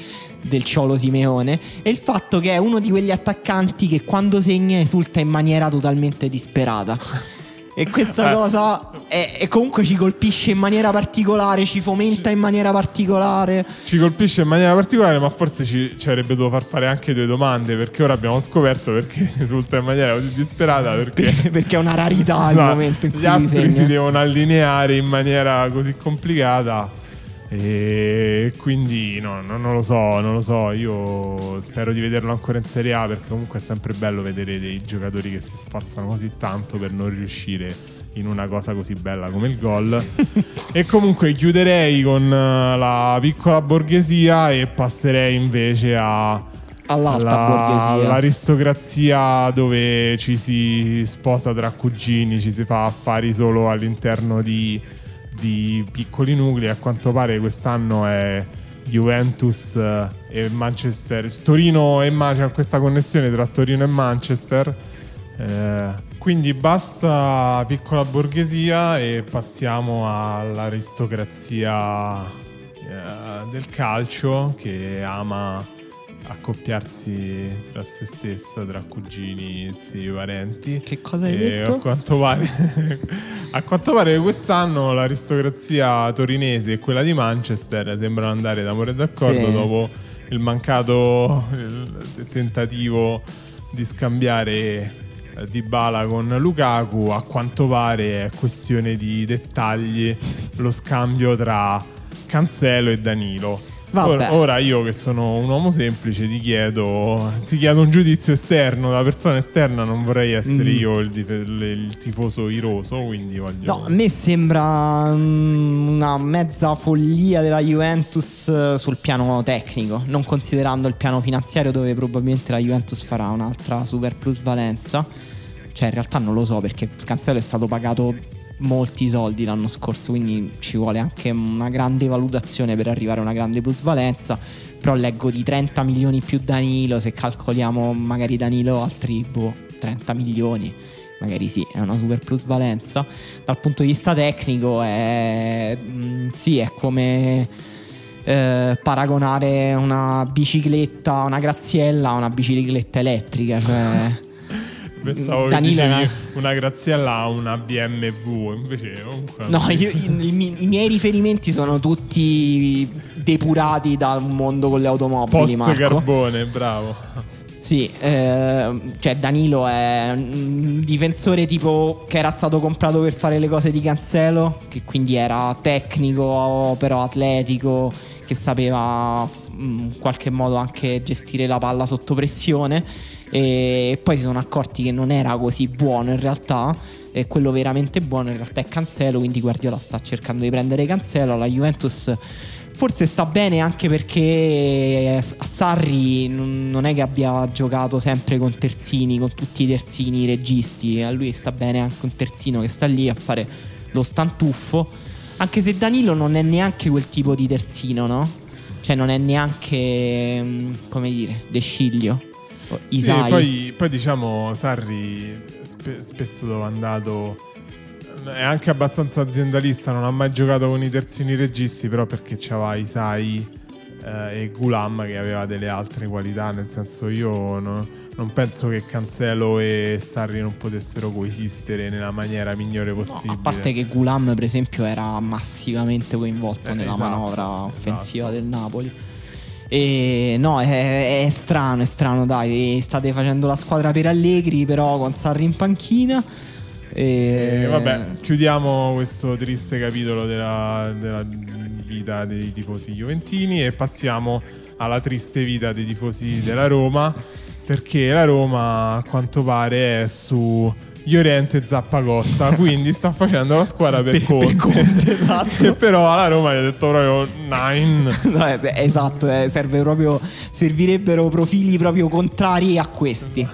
del ciolo Simeone, e il fatto che è uno di quegli attaccanti che quando segna esulta in maniera totalmente disperata. E questa Eh. cosa è, e comunque ci colpisce in maniera particolare, ci fomenta in maniera particolare. Ci colpisce in maniera particolare, ma forse ci, ci avrebbe dovuto far fare anche due domande. Perché ora abbiamo scoperto perché risulta in maniera così disperata. Perché perché è una rarità il No, momento in cui gli astri disegna. si devono allineare in maniera così complicata. E quindi no, no, non lo so, non lo so. Io spero di vederlo ancora in Serie A perché comunque è sempre bello vedere dei giocatori che si sforzano così tanto per non riuscire in una cosa così bella come il gol. e comunque chiuderei con eh, la piccola borghesia e passerei invece a All'alta la- borghesia. L'aristocrazia dove ci si sposa tra cugini, ci si fa affari solo all'interno di, di piccoli nuclei. A quanto pare quest'anno è Juventus eh, e Manchester. Torino e Manchester, questa connessione tra Torino e Manchester. Eh, quindi basta piccola borghesia e passiamo all'aristocrazia eh, del calcio che ama accoppiarsi tra se stessa, tra cugini, zii, parenti. Che cosa hai E detto? A quanto pare, a quanto pare quest'anno l'aristocrazia torinese e quella di Manchester sembrano andare d'amore e d'accordo Sì. dopo il mancato il tentativo di scambiare eh, Dybala con Lukaku. A quanto pare è questione di dettagli lo scambio tra Cancelo e Danilo. Vabbè. Ora, ora io che sono un uomo semplice ti chiedo, ti chiedo un giudizio esterno, da persona esterna non vorrei essere Mm. io il, dif- il tifoso iroso, quindi voglio... No, a me sembra mm, una mezza follia della Juventus eh, sul piano tecnico, non considerando il piano finanziario dove probabilmente la Juventus farà un'altra super plusvalenza. Cioè, in realtà non lo so perché Cancelo è stato pagato molti soldi l'anno scorso, quindi ci vuole anche una grande valutazione per arrivare a una grande plusvalenza. Però leggo di 30 milioni più Danilo, se calcoliamo magari Danilo altri boh, 30 milioni magari sì, è una super plusvalenza. Dal punto di vista tecnico è mm, sì, è come eh, paragonare una bicicletta, una graziella a una bicicletta elettrica, cioè Pensavo Danilo che una graziella a una BMW, invece comunque... No, io- i, i mi- i miei riferimenti sono tutti depurati dal mondo con le automobili, Post Marco. carbone, bravo. Sì, eh, cioè Danilo è un difensore tipo che era stato comprato per fare le cose di Cancelo, che quindi era tecnico però atletico, che sapeva in qualche modo anche gestire la palla sotto pressione e poi si sono accorti che non era così buono in realtà e quello veramente buono in realtà è Cancelo, quindi Guardiola sta cercando di prendere Cancelo, la Juventus Forse sta bene anche perché Sarri non è che abbia giocato sempre con terzini, con tutti i terzini i registi. A lui sta bene anche un terzino che sta lì a fare lo stantuffo. Anche se Danilo non è neanche quel tipo di terzino, no? Cioè non è neanche, mm, come dire, De Sciglio. Isai. Sì, poi, poi diciamo Sarri spe- spesso dove è andato è anche abbastanza aziendalista, non ha mai giocato con i terzini registi, però perché c'aveva Isai eh, e Gulam che aveva delle altre qualità, nel senso io no, non penso che Cancelo e Sarri non potessero coesistere nella maniera migliore possibile. No, a parte che Gulam per esempio era massivamente coinvolto eh, nella esatto, manovra offensiva esatto. del Napoli. E no, è, è, strano, è strano, dai. State facendo la squadra per Allegri, però con Sarri in panchina. E... e vabbè, chiudiamo questo triste capitolo della, della vita dei tifosi juventini e passiamo alla triste vita dei tifosi della Roma perché la Roma a quanto pare è su Llorente Zappacosta quindi sta facendo la squadra per, per Conte, per Conte esatto. e però alla Roma gli ha detto proprio nine no, esatto eh, serve proprio servirebbero profili proprio contrari a questi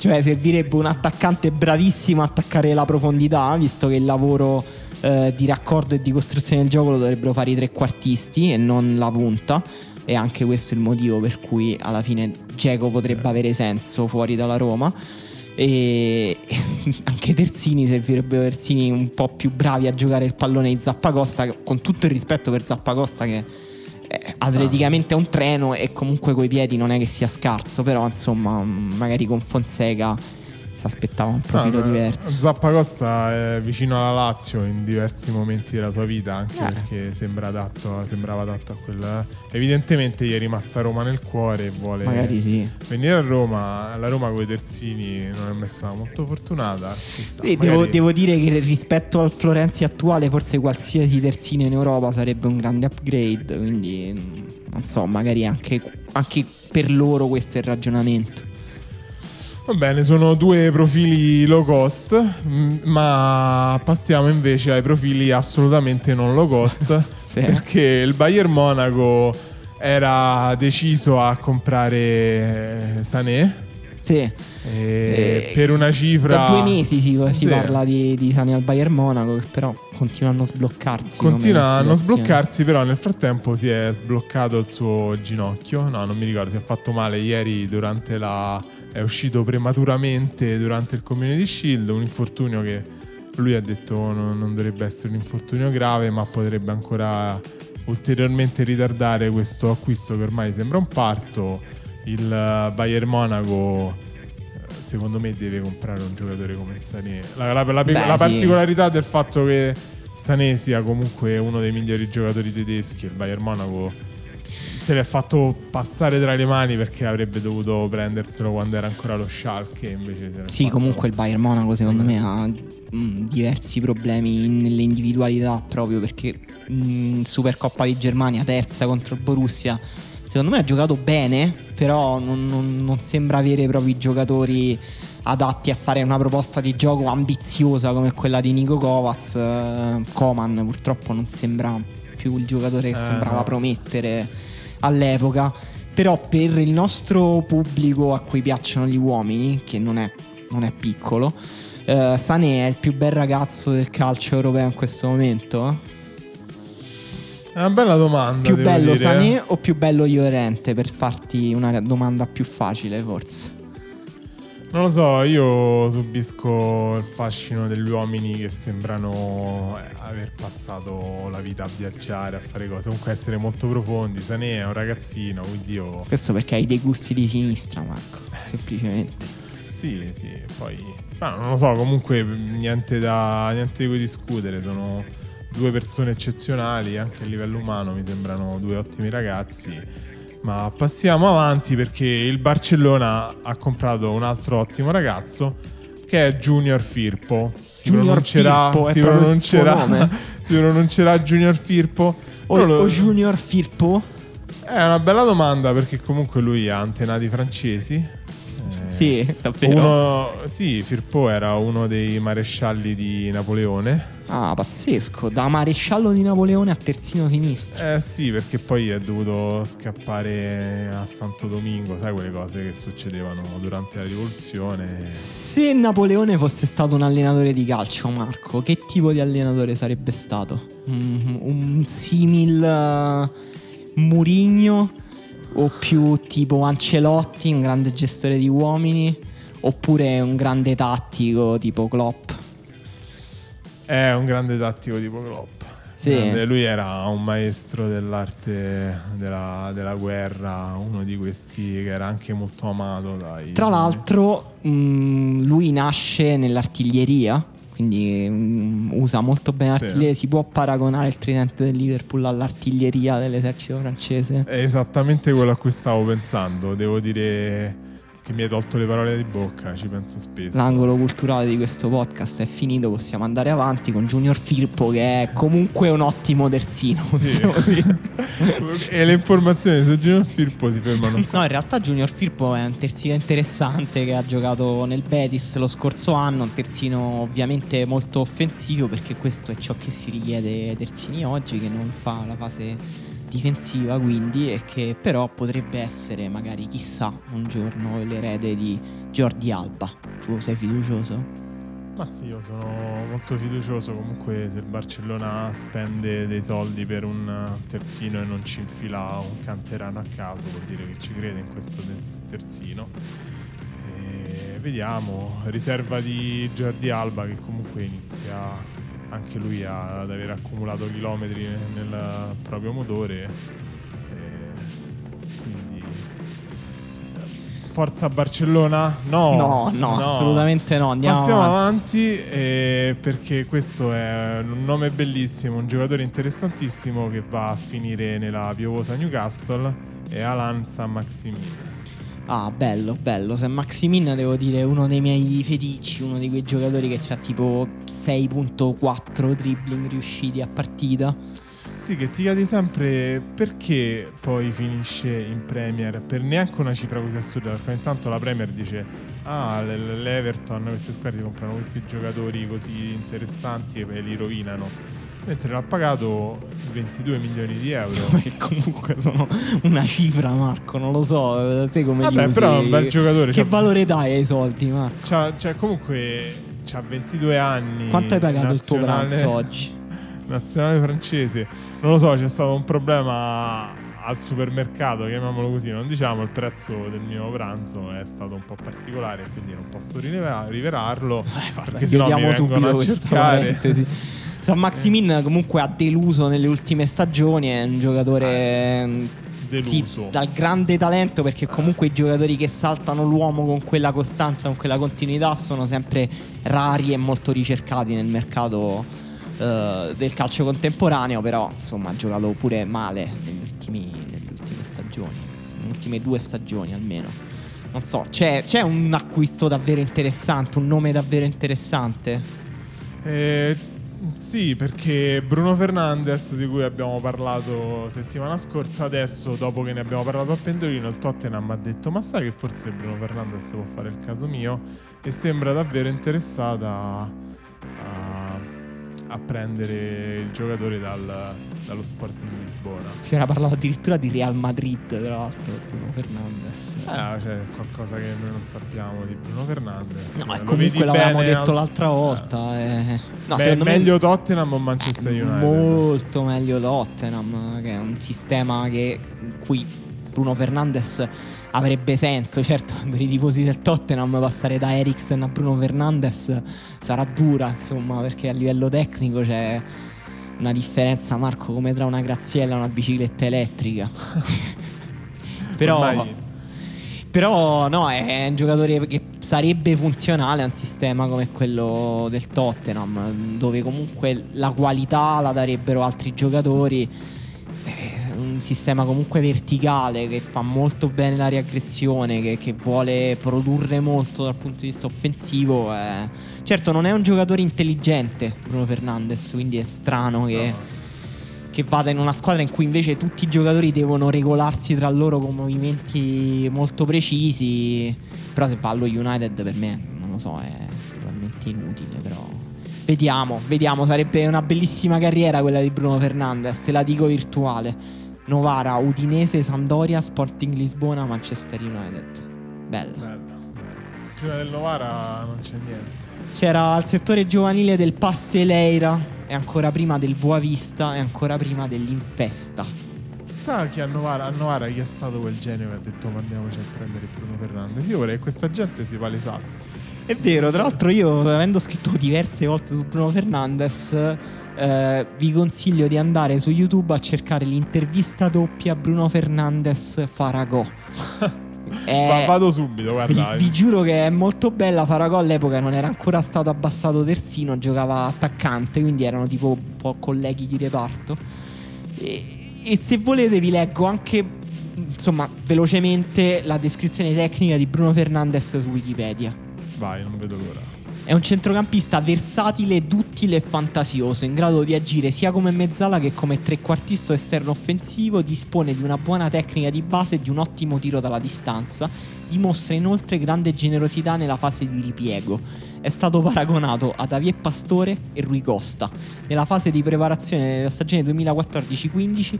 cioè servirebbe un attaccante bravissimo a attaccare la profondità, visto che il lavoro eh, di raccordo e di costruzione del gioco lo dovrebbero fare i trequartisti e non la punta. E anche questo è il motivo per cui alla fine Geco potrebbe avere senso fuori dalla Roma. E anche Terzini servirebbero terzini un po' più bravi a giocare il pallone di Zappacosta. Con tutto il rispetto per Zappacosta, che eh, atleticamente è un treno e comunque coi piedi non è che sia scarso, però insomma magari con Fonseca si aspettava un profilo no, diverso. Zappacosta è vicino alla Lazio in diversi momenti della sua vita, anche eh. perché sembra adatto, sembrava adatto a quella. Evidentemente gli è rimasta Roma nel cuore e vuole sì. venire a Roma. La Roma con i terzini non è mai stata molto fortunata. Chissà, magari... devo, devo, dire che rispetto al Florenzi attuale, forse qualsiasi terzino in Europa sarebbe un grande upgrade. Quindi non so, magari anche, anche per loro questo è il ragionamento. Va bene, sono due profili low cost, ma passiamo invece ai profili assolutamente non low cost, sì. perché il Bayern Monaco era deciso a comprare Sané. Sì. Eh, per una cifra. Da due mesi si, si sì. parla di, di Sané al Bayern Monaco, che però continuano a sbloccarsi. Continuano a sbloccarsi, però nel frattempo si è sbloccato il suo ginocchio. No, non mi ricordo, si è fatto male ieri durante la è uscito prematuramente durante il Community Shield, un infortunio che lui ha detto non, non dovrebbe essere un infortunio grave, ma potrebbe ancora ulteriormente ritardare questo acquisto che ormai sembra un parto. Il Bayern Monaco eh, secondo me deve comprare un giocatore come Sané. La, la, la, Beh, la particolarità del fatto che Sané sia comunque uno dei migliori giocatori tedeschi, il Bayern Monaco se l'è fatto passare tra le mani perché avrebbe dovuto prenderselo quando era ancora lo Schalke invece sì fatto... comunque il Bayern Monaco secondo me ha mh, mm, diversi problemi nelle individualità proprio perché mh, mm, Supercoppa di Germania terza contro il Borussia secondo me ha giocato bene però non, non, non sembra avere proprio i giocatori adatti a fare una proposta di gioco ambiziosa come quella di Nico Kovac Coman purtroppo non sembra più il giocatore che eh, sembrava no. promettere all'epoca. Però per il nostro pubblico a cui piacciono gli uomini, che non è, non è piccolo, eh, Sané è il più bel ragazzo del calcio europeo in questo momento? È una bella domanda. Più bello dire. Sané o più bello Llorente? Per farti una domanda più facile, forse. Non lo so, io subisco il fascino degli uomini che sembrano eh, aver passato la vita a viaggiare, a fare cose, comunque essere molto profondi. Sané è un ragazzino, quindi io... Questo perché hai dei gusti di sinistra, Marco, eh, semplicemente. Sì, sì, poi... Ma non lo so, comunque niente, da, niente di cui discutere, sono due persone eccezionali, anche a livello umano mi sembrano due ottimi ragazzi Ma passiamo avanti perché il Barcellona ha comprato un altro ottimo ragazzo che è Junior Firpo. Si Junior pronuncerà, Firpo, si pronuncerà, si pronuncerà Junior Firpo. O, lo, o Junior Firpo? È una bella domanda perché comunque lui ha antenati francesi. Eh, sì, davvero. Uno, sì, Firpo era uno dei marescialli di Napoleone Ah, pazzesco, da maresciallo di Napoleone a terzino sinistro. Eh sì, perché poi è dovuto scappare a Santo Domingo, sai quelle cose che succedevano durante la rivoluzione. Se Napoleone fosse stato un allenatore di calcio, Marco, che tipo di allenatore sarebbe stato? Un, un simil uh, Murigno o più tipo Ancelotti, un grande gestore di uomini, oppure un grande tattico tipo Klopp? È un grande tattico tipo Klopp. Sì. Grande, lui era un maestro dell'arte della, della, guerra, uno di questi che era anche molto amato dai... Tra l'altro mh, mm, lui nasce nell'artiglieria, quindi mm, usa molto bene l'artiglieria, sì. si può paragonare il tridente del Liverpool all'artiglieria dell'esercito francese. È esattamente quello a cui stavo pensando, devo dire che mi hai tolto le parole di bocca, ci penso spesso. L'angolo culturale di questo podcast è finito, possiamo andare avanti con Junior Firpo che è comunque un ottimo terzino. Sì. e le informazioni su Junior Firpo si fermano. no, in realtà Junior Firpo è un terzino interessante che ha giocato nel Betis lo scorso anno, un terzino ovviamente molto offensivo perché questo è ciò che si richiede ai terzini oggi, che non fa la fase difensiva quindi e che però potrebbe essere magari chissà un giorno l'erede di Jordi Alba. Tu sei fiducioso? Ma sì, io sono molto fiducioso. Comunque, se il Barcellona spende dei soldi per un terzino e non ci infila un canterano a caso, vuol dire che ci crede in questo terzino. E vediamo, riserva di Jordi Alba che comunque inizia anche lui ad aver accumulato chilometri nel proprio motore. quindi Forza Barcellona? No, no, no, no. assolutamente no. Andiamo Passiamo avanti, avanti eh, perché questo è un nome bellissimo, un giocatore interessantissimo che va a finire nella piovosa Newcastle. È Alan San Maximin. Ah, bello, bello. Se Maximin devo dire uno dei miei feticci, uno di quei giocatori che ha tipo 6.4 dribbling riusciti a partita. Sì, che ti chiedi sempre perché poi finisce in Premier per neanche una cifra così assurda, perché intanto la Premier dice ah, l'Everton, queste squadre comprano questi giocatori così interessanti e li rovinano mentre l'ha pagato 22 milioni di euro. Che comunque sono una cifra, Marco, non lo so, sai come Vabbè, però è un bel giocatore. Che valore dai ai soldi, Marco? C'ha, cioè, comunque ha 22 anni. Quanto hai pagato il tuo pranzo oggi? Nazionale francese. Non lo so, c'è stato un problema al supermercato, chiamiamolo così, non diciamo il prezzo del mio pranzo è stato un po' particolare, quindi non posso rivelarlo. Eh, guarda, perché sennò mi vengono a cercare. San Maximin comunque ha deluso nelle ultime stagioni, è un giocatore... Mm, deluso. Sì, dal grande talento perché comunque i giocatori che saltano l'uomo con quella costanza, con quella continuità sono sempre rari e molto ricercati nel mercato uh, del calcio contemporaneo, però insomma ha giocato pure male ultimi, nelle ultime stagioni, nelle ultime due stagioni almeno. Non so, c'è, c'è un acquisto davvero interessante, un nome davvero interessante? Eh, sì, perché Bruno Fernandes, di cui abbiamo parlato settimana scorsa, adesso, dopo che ne abbiamo parlato a Pendolino, il Tottenham ha detto: Ma sai che forse Bruno Fernandes può fare il caso mio? E sembra davvero interessata a prendere il giocatore dal, dallo Sporting Lisbona. Si era parlato addirittura di Real Madrid, tra l'altro, Bruno Fernandes. Eh, c'è qualcosa che noi non sappiamo di Bruno Fernandes. No, e comunque l'avevamo detto al... l'altra volta. Eh. No, Beh, meglio me... Tottenham o Manchester United? Molto meglio Tottenham, che è un sistema che, in cui Bruno Fernandes avrebbe senso. Certo, per i tifosi del Tottenham passare da Eriksen a Bruno Fernandes sarà dura, insomma, perché a livello tecnico c'è una differenza, Marco, come tra una graziella e una bicicletta elettrica. però, però, no, è un giocatore che sarebbe funzionale a un sistema come quello del Tottenham, dove comunque la qualità la darebbero altri giocatori. Un sistema comunque verticale che fa molto bene la riaggressione, che, che vuole produrre molto dal punto di vista offensivo. Eh. Certo, non è un giocatore intelligente Bruno Fernandes, quindi è strano che, no. che, vada in una squadra in cui invece tutti i giocatori devono regolarsi tra loro con movimenti molto precisi. Però se va allo United per me, non lo so, è totalmente inutile, però... Vediamo, vediamo, sarebbe una bellissima carriera quella di Bruno Fernandes, te la dico virtuale. Novara, Udinese, Sandoria, Sporting Lisbona, Manchester United. Bello. Bello, bello. Prima del Novara non c'è niente. C'era il settore giovanile del Passeleira e ancora prima del Boavista e ancora prima dell'Infesta. Chissà chi a Novara, a Novara chi è stato quel genio che ha detto mandiamoci a prendere Bruno Fernandes. Io vorrei che questa gente si palesasse. È vero, tra l'altro io avendo scritto diverse volte su Bruno Fernandes, eh, vi consiglio di andare su YouTube a cercare l'intervista doppia Bruno Fernandes Faragò. eh, vado subito, guarda. Vi, vi, giuro che è molto bella. Faragò all'epoca non era ancora stato abbassato terzino, giocava attaccante, quindi erano tipo un po' colleghi di reparto. E, e se volete vi leggo anche, insomma, velocemente la descrizione tecnica di Bruno Fernandes su Wikipedia. Vai, non vedo l'ora. È un centrocampista versatile, duttile e fantasioso, in grado di agire sia come mezzala che come trequartista esterno offensivo, dispone di una buona tecnica di base e di un ottimo tiro dalla distanza, dimostra inoltre grande generosità nella fase di ripiego. È stato paragonato a Davier Pastore e Rui Costa. Nella fase di preparazione della stagione 2014-15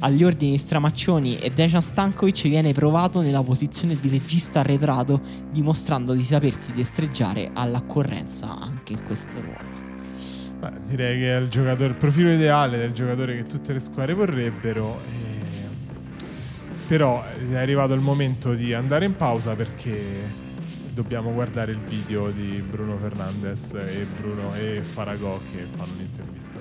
agli ordini di Stramaccioni e Dejan Stankovic viene provato nella posizione di regista arretrato, dimostrando di sapersi destreggiare all'occorrenza anche in questo ruolo. Beh, direi che è il, il, profilo ideale del giocatore che tutte le squadre vorrebbero. E... Però è arrivato il momento di andare in pausa perché dobbiamo guardare il video di Bruno Fernandes e Bruno e Faragò che fanno un'intervista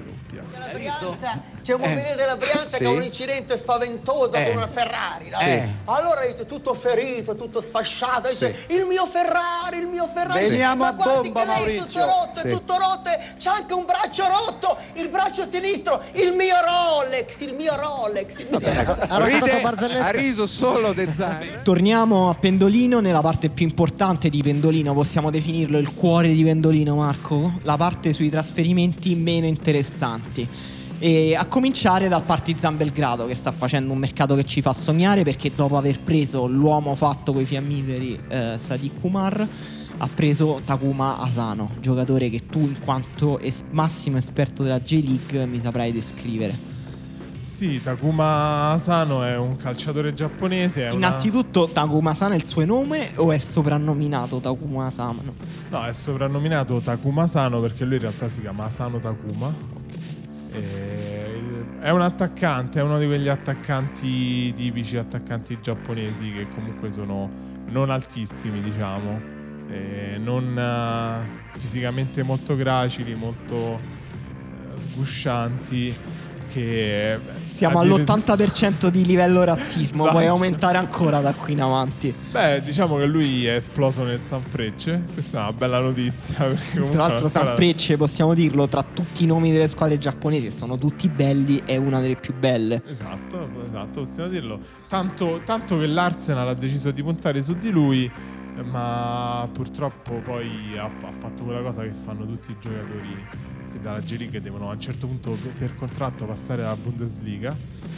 Brianza, c'è un mobiliere eh. della Brianza sì. che ha un incidente spaventoso eh. con una Ferrari. No? Sì. Allora dice tutto ferito, tutto sfasciato. Dice sì. il mio Ferrari, il mio Ferrari. Veniamo Ma guardi bomba, che lei è tutto rotto, è tutto rotto. C'ha anche un braccio rotto, il braccio sinistro, il mio Rolex, il mio Rolex. Il mio Ride, ha riso solo De Zan. Torniamo a Pendolino nella parte più importante di Pendolino, possiamo definirlo il cuore di Pendolino, Marco. La parte sui trasferimenti meno interessanti. E a cominciare dal Partizan Belgrado che sta facendo un mercato che ci fa sognare perché dopo aver preso l'uomo fatto con i fiammiferi eh, Sadiq Kumar ha preso Takuma Asano, giocatore che tu in quanto es- massimo esperto della J-League mi saprai descrivere. Sì, Takuma Asano è un calciatore giapponese. Innanzitutto, una... Takuma Asano è il suo nome o è soprannominato Takuma Asano? No, è soprannominato Takuma Asano perché lui in realtà si chiama Asano Takuma. Eh, è un attaccante, è uno di quegli attaccanti tipici, attaccanti giapponesi che comunque sono non altissimi, diciamo, eh, non uh, fisicamente molto gracili, molto uh, sguscianti che siamo all'80% di livello razzismo, puoi aumentare ancora da qui in avanti. Beh, diciamo che lui è esploso nel San Frecce, questa è una bella notizia. Tra l'altro San Frecce, possiamo dirlo, tra tutti i nomi delle squadre giapponesi, sono tutti belli, è una delle più belle. Esatto, esatto, possiamo dirlo. Tanto, tanto che l'Arsenal ha deciso di puntare su di lui ma purtroppo poi ha, ha, fatto quella cosa che fanno tutti i giocatori dalla G League devono a un certo punto per contratto passare alla Bundesliga.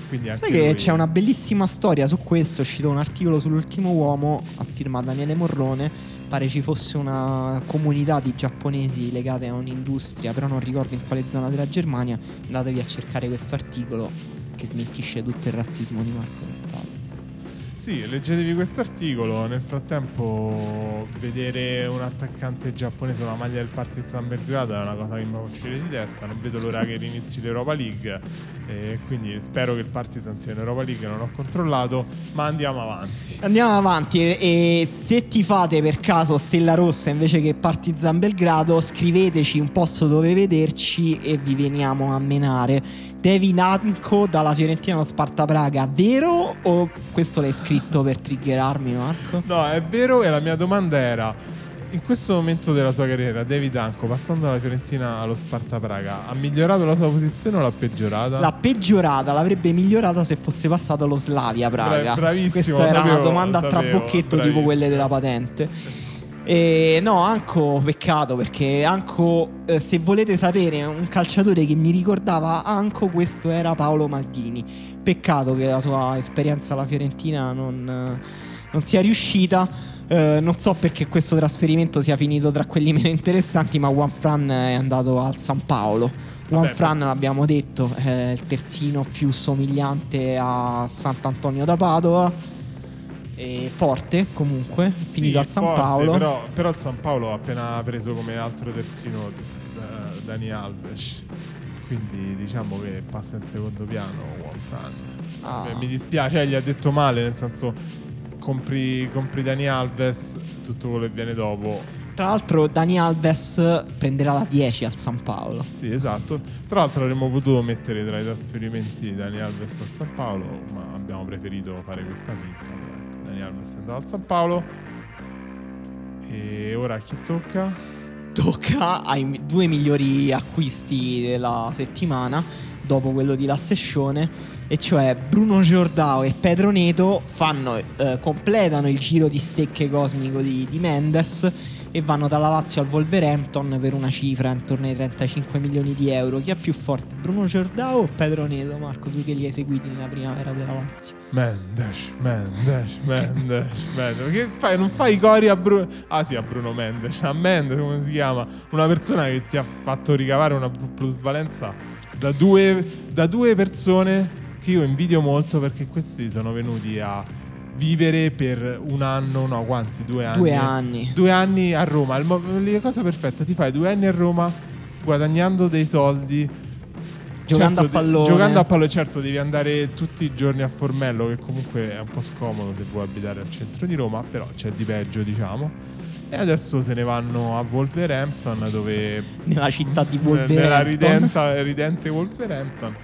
Quindi Sai che lui... c'è una bellissima storia su questo, è uscito un articolo sull'ultimo uomo a firma Daniele Morrone, pare ci fosse una comunità di giapponesi legate a un'industria, però non ricordo in quale zona della Germania, andatevi a cercare questo articolo che smentisce tutto il razzismo di Marco Rottato. Sì, leggetevi questo articolo. Nel frattempo, vedere un attaccante giapponese con la maglia del Partizan Belgrado è una cosa che mi fa uscire di testa. Non vedo l'ora che inizi l'Europa League. E quindi spero che il Partizan sia in Europa League. Non ho controllato, ma andiamo avanti. Andiamo avanti. E se ti fate per caso Stella Rossa invece che Partizan Belgrado, scriveteci un posto dove vederci e vi veniamo a menare. Devi Nanco dalla Fiorentina allo Sparta Praga, vero o questo l'hai scritto per triggerarmi Marco? No, è vero e la mia domanda era in questo momento della sua carriera, David Anco, passando dalla Fiorentina allo Sparta Praga, ha migliorato la sua posizione o l'ha peggiorata? L'ha peggiorata, l'avrebbe migliorata se fosse passato allo Slavia Praga. Bra- bravissimo. Questa era una domanda a trabocchetto tipo quelle della patente. E no, Anco peccato perché Anco, eh, se volete sapere, un calciatore che mi ricordava Anco, questo era Paolo Maldini. Peccato che la sua esperienza alla Fiorentina non, eh, non sia riuscita. Eh, non so perché questo trasferimento sia finito tra quelli meno interessanti, ma Juan Fran è andato al San Paolo. Juan Vabbè, Fran, l'abbiamo detto, è il terzino più somigliante a Sant'Antonio da Padova. E forte comunque, finito Sì, al San forte, Paolo. Però, però il San Paolo ha appena preso come altro terzino da- Dani Alves. Quindi diciamo che passa in secondo piano Fran. Ah. Eh, Mi dispiace, eh, gli ha detto male, nel senso compri, compri Dani Alves, tutto quello che viene dopo. Tra l'altro, Dani Alves prenderà la 10 al San Paolo. Sì, esatto. Tra l'altro avremmo potuto mettere tra i trasferimenti Dani Alves al San Paolo, ma abbiamo preferito fare questa finta. Però, ecco, Dani Alves è andato al San Paolo. E ora chi tocca? Tocca ai due migliori acquisti della settimana, dopo quello di La Sessione, e cioè Bruno Giordao e Pedro Neto fanno, eh, completano il giro di stecche cosmico di, di Mendes e vanno dalla Lazio al Wolverhampton per una cifra intorno ai 35 milioni di euro. Chi è più forte, Bruno Giordao o Pedro Neto? Marco, tu che li hai seguiti nella primavera della Lazio? Mendes, Mendes, Mendes, Mendes. Che fai? Non fai i cori a Bruno. Ah, sì, a Bruno Mendes. A Mendes, come si chiama? Una persona che ti ha fatto ricavare una plusvalenza da due, da due persone che io invidio molto perché questi sono venuti a vivere per un anno, no, quanti? Due anni. Due anni. Due anni a Roma. Mo- la cosa perfetta, ti fai due anni a Roma guadagnando dei soldi. Giocando Certo, a pallone. Giocando a pallone, certo, devi andare tutti i giorni a Formello, che comunque è un po' scomodo se vuoi abitare al centro di Roma, però c'è di peggio, diciamo. E adesso se ne vanno a Wolverhampton, dove. Nella città di Nella Wolverhampton. ridenta- ridente Wolverhampton.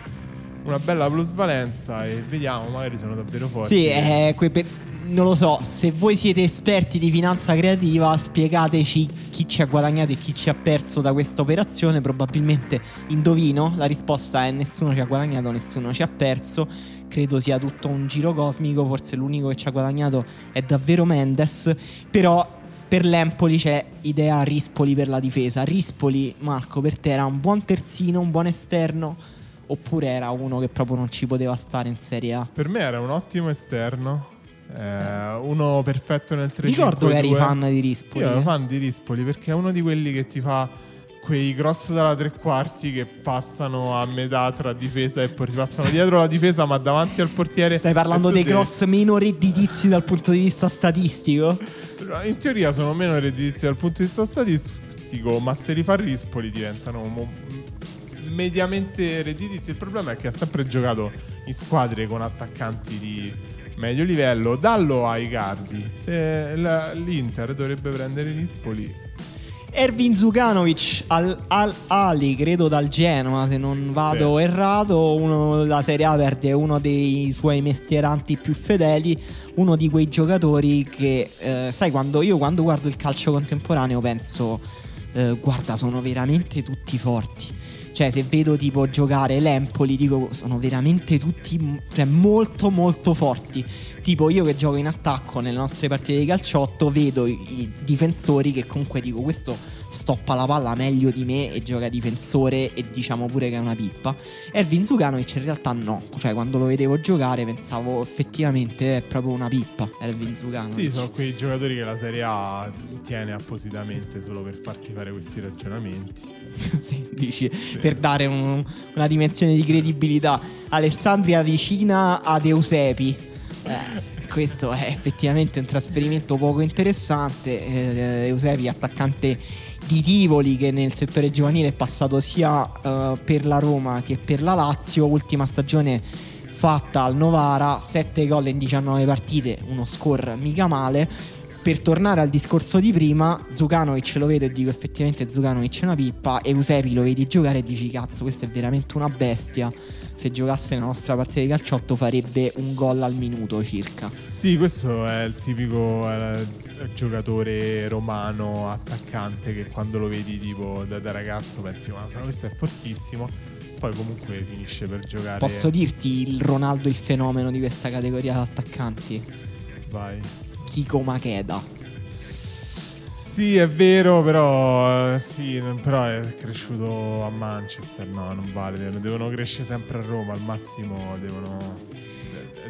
Una bella plusvalenza e vediamo, magari sono davvero forti. Sì, eh, per- non lo so, se voi siete esperti di finanza creativa, spiegateci chi ci ha guadagnato e chi ci ha perso da questa operazione. Probabilmente indovino, la risposta è nessuno ci ha guadagnato, nessuno ci ha perso. Credo sia tutto un giro cosmico, forse l'unico che ci ha guadagnato è davvero Mendes, però per l'Empoli c'è idea Rispoli per la difesa. Rispoli, Marco, per te era un buon terzino, un buon esterno oppure era uno che proprio non ci poteva stare in Serie A? Per me era un ottimo esterno. eh, uno perfetto nel 3 Ricordo che eri fan di Rispoli. Io ero eh. fan di Rispoli perché è uno di quelli che ti fa quei cross dalla tre quarti che passano a metà tra difesa e poi ti passano dietro la difesa ma davanti al portiere. Stai parlando dei devi- cross meno redditizi dal punto di vista statistico? In teoria sono meno redditizi dal punto di vista statistico, ma se li fa Rispoli diventano mo- mediamente redditizi. Il problema è che ha sempre giocato in squadre con attaccanti di medio livello. Dallo a Icardi. Se la- l'Inter dovrebbe prendere Rispoli. Ervin Zukanovic al, al Ali, credo dal Genoa, se non vado errato. Uno, la Serie A perde uno dei suoi mestieranti più fedeli. Uno di quei giocatori che, eh, sai, quando io quando guardo il calcio contemporaneo penso, eh, guarda, sono veramente tutti forti. Cioè, se vedo tipo giocare l'Empoli, dico sono veramente tutti cioè, molto molto forti. Tipo io che gioco in attacco nelle nostre partite di calciotto, vedo i, i difensori che comunque dico questo stoppa la palla meglio di me e gioca difensore e diciamo pure che è una pippa. Ervin Zukanovic in realtà no, cioè quando lo vedevo giocare pensavo effettivamente è proprio una pippa Ervin Zukanovic. Sì, sono quei giocatori che la Serie A tiene appositamente solo per farti fare questi ragionamenti. Sì, dici, per dare un- una dimensione di credibilità. Alessandria vicina ad Eusepi. Eh, questo è effettivamente un trasferimento poco interessante. Eh, Eusepi, attaccante di Tivoli, che nel settore giovanile è passato sia eh, per la Roma che per la Lazio. Ultima stagione fatta al Novara, 7 gol in 19 partite, uno score mica male. Per tornare al discorso di prima, Zukanovic lo vedo e dico effettivamente Zukanovic è una pippa, Eusepi lo vedi giocare e dici cazzo questo è veramente una bestia, se giocasse nella nostra partita di calciotto farebbe un gol al minuto circa. Sì, questo è il tipico. È, giocatore romano attaccante che quando lo vedi tipo da, da ragazzo pensi ma questo è fortissimo. Poi comunque finisce per giocare. Posso dirti il Ronaldo il fenomeno di questa categoria di attaccanti? Vai. Kiko Makeda. Sì è vero però sì, però è cresciuto a Manchester no non vale. Devono crescere sempre a Roma al massimo devono